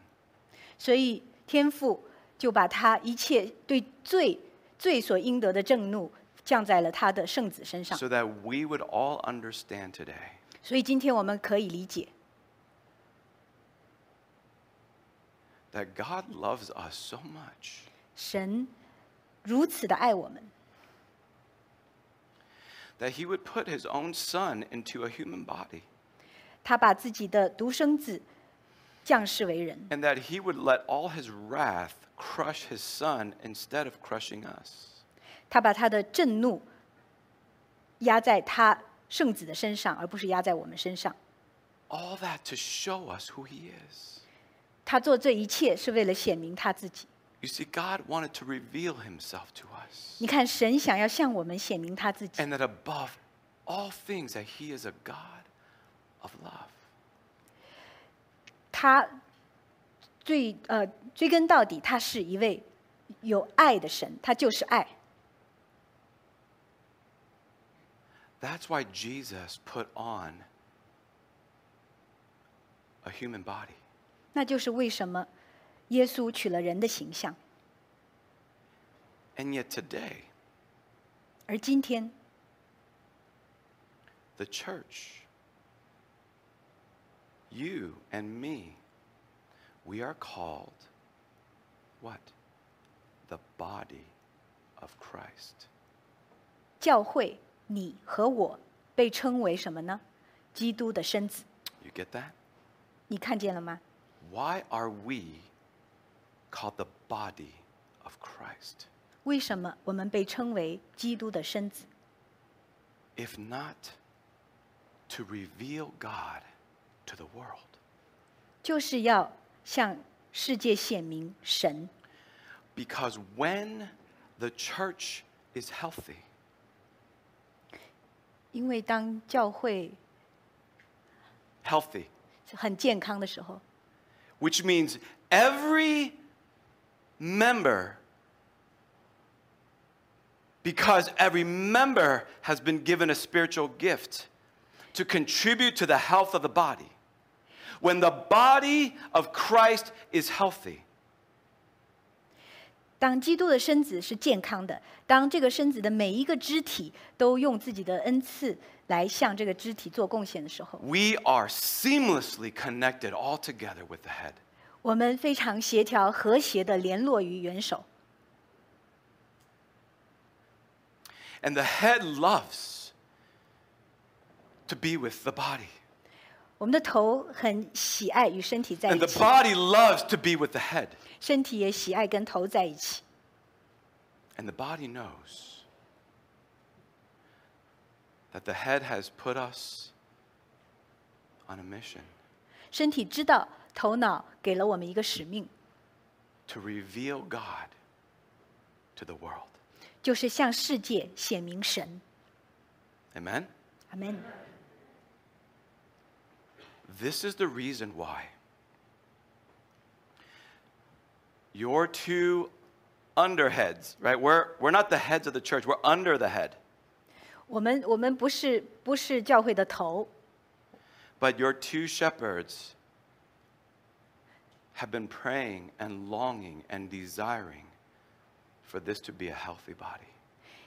所以天父就把他一切对罪罪所应得的震怒降在了他的圣子身上。 So that we would all understand today 所以今天我们可以理解， that God loves us so much 神如此的爱我们， that he would put his own son into a human body 他把自己的独生子降世为人， and that he would let all his wrath crush his son instead of crushing us. 他把他的震怒压在他圣子的身上，而不是压在我们身上。 All that to show us who he is. 他做这一切是为了显明他自己。 You see, God wanted to reveal himself to us. 你看，神想要向我们显明他自己， And that above all things, that he is a God of love. 他最呃追根到底，他是一位有爱的神，他就是爱。 That's why Jesus put on a human body. 那就是为什么 耶稣取了人的形象， And yet today, 而今天 the church, you and me, we are called what? The body of Christ. 教会，你和我被称为什么呢？基督的身子。 You get that? 你看见了吗？ Why are we called the body of Christ? 为什么我们被称为基督的身子？ If not to reveal God to the world. 就是要向世界显明神。 Because when the church is healthy, 因为当教会 healthy, 很健康的时候， which means every member, because every member has been given a spiritual gift to contribute to the health of the body. When the body of Christ is healthy, 当基督的身子是健康的，当这个身子的每一个肢体都用自己的恩赐来向这个肢体做贡献的时候， we are seamlessly connected all together with the head. 我们非常协调、和谐的联络于元首。 And the head loves to be with the body. 我们的头很喜爱与身体在 And 一 the 起， body loves to be with the head. 身体也喜爱跟头在一起。 And the body knows that the head has put us on a mission 身体知道， 头脑给了我们一个使命， to reveal God to the world. 就是向世界显明神。 Amen? 阿门。 This is the reason why your two underheads, right? We're, we're not the heads of the church, we're under the head. 我们我们不是不是教会的头， But your two shepherds have been praying and longing and desiring for this to be a healthy body.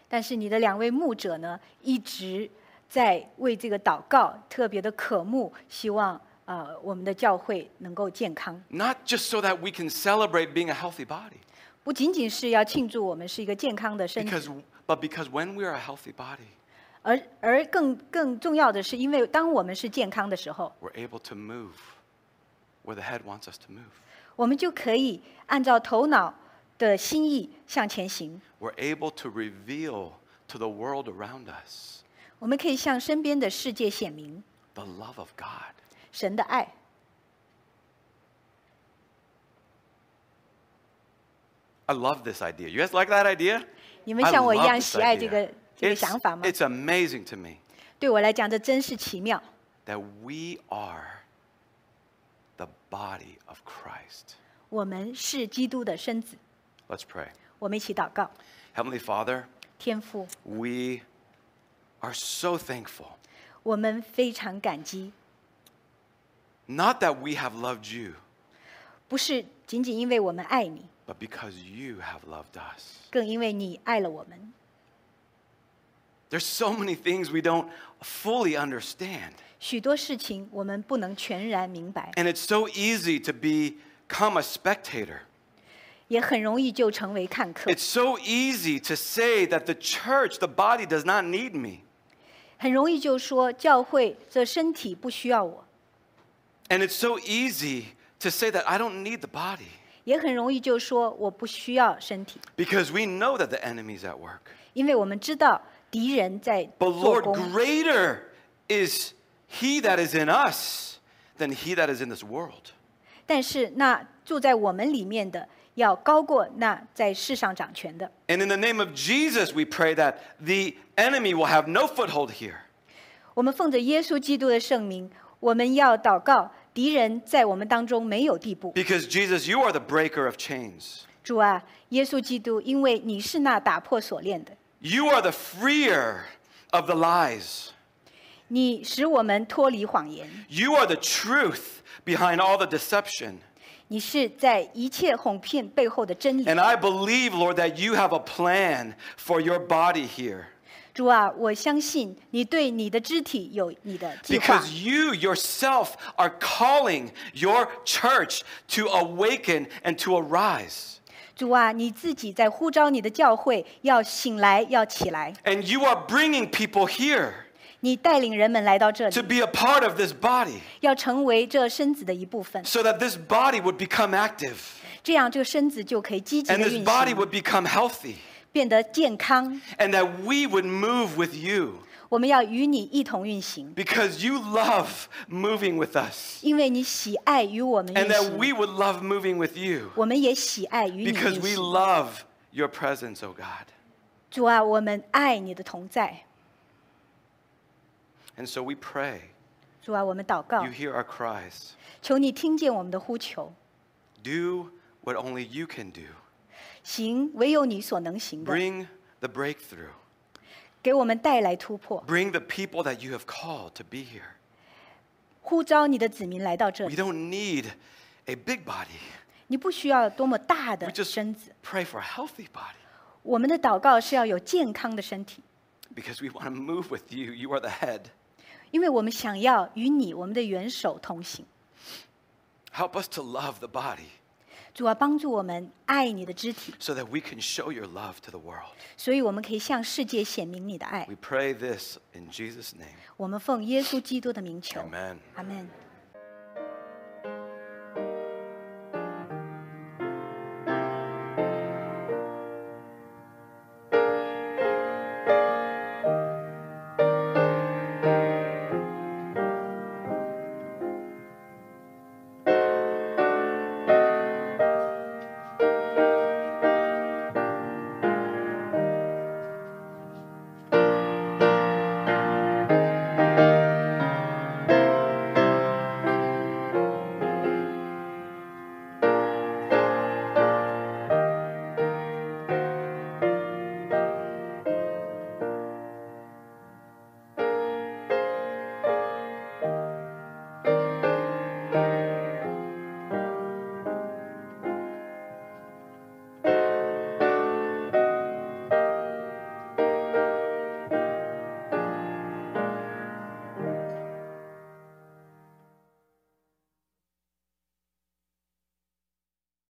但是你的两位牧者呢，一直在为这个祷告，特别的渴慕，希望呃我们的教会能够健康， Not just so that we can celebrate being a healthy body, 不仅仅是要庆祝我们是一个健康的身体， because, but because when we are a healthy body, 而而更更重要的是，因为当我们是健康的时候， we're able to move where the head wants us to move. 我们就可以按照头脑的心意向前行， We're able to reveal to the world around us 我们可以向身边的世界显明 the love of God. 神的爱。 I love this idea. You guys like that idea? 你们 I 像我一 love 样 this 喜爱这 idea. 个 这个 It's, 想法吗？ it's amazing to me 对我来讲，这真是奇妙。 that we are the body of Christ. 我们是基督的身子， Let's pray. 我们一起祷告。 Heavenly Father, 天父， we are so thankful. 我们非常感激， Not that we have loved you, 不是仅仅因为我们爱你， but because you have loved us. 更因为你爱了我们。 There's so many things we don't fully understand. 许多事情我们不能全然明白， And it's so easy to become a spectator. 也很容易就成为看客， It's so easy to say that the church, the body, does not need me. 很容易就说教会这身体不需要我， And it's so easy to say that I don't need the body 也很容易就说我不需要身体， because we know that the enemy's at work. 因为我们知道 敌人在 But 做 Lord, 工。 greater is he that is in us than he that is in this world. 但是那住在我们里面的，要高过那在世上掌权的。 And in the name of Jesus, we pray that the enemy will have no foothold here. 我们奉着耶稣基督的圣名，我们要祷告，敌人在我们当中没有地步。 Because Jesus, you are the breaker of chains. 主啊，耶稣基督，因为你是那打破锁链的， You are the freer of the lies. 你使我们脱离谎言， You are the truth behind all the deception. 你是在一切哄骗背后的真理。 And I believe, Lord, that you have a plan for your body here. 主啊，我相信你对你的肢体有你的计划 Because，you yourself are calling your church to awaken and to arise. 主啊，你自己在呼召你的教会要醒来，要起来。 And you are bringing people here 你带领人们来到这 to 里， be a part of this body 要成为这身子的一部分， so that this body would become active 这样这个身子就可以积极 and 的 this 运 body 行， would become healthy 变得健康。 and that we would move with you 我们要与你一同运行， because you love moving with us 因为你喜爱与我们 and 运 that 行， we would love moving with you 我们也喜爱与你 because 运 we 行。 love your presence, oh God. 主啊，我们爱你的同在。 And so we pray. 主啊，我们祷告 You，hear our cries. 求你听见我们的呼求， Do what only you can do. 行唯有你所能行的， Bring the breakthrough. 给我们带来突破， Bring the people that you have called to be here. 呼召你的子民来到这 We 里。 don't need a big body. 你不需要多么大 We 的 just 身子， pray for a healthy body 我们的祷告是要有健康的身体， because we want to move with you. You are the head. 因为我们想要与你，我们的元首同行。 Help us to love the body 主啊，帮助我们爱你的肢体，so that we can show your love to the world. 所以我们可以向世界显明你的爱 We。pray this in Jesus' name. 我们奉耶稣基督的名求，Amen. 阿门。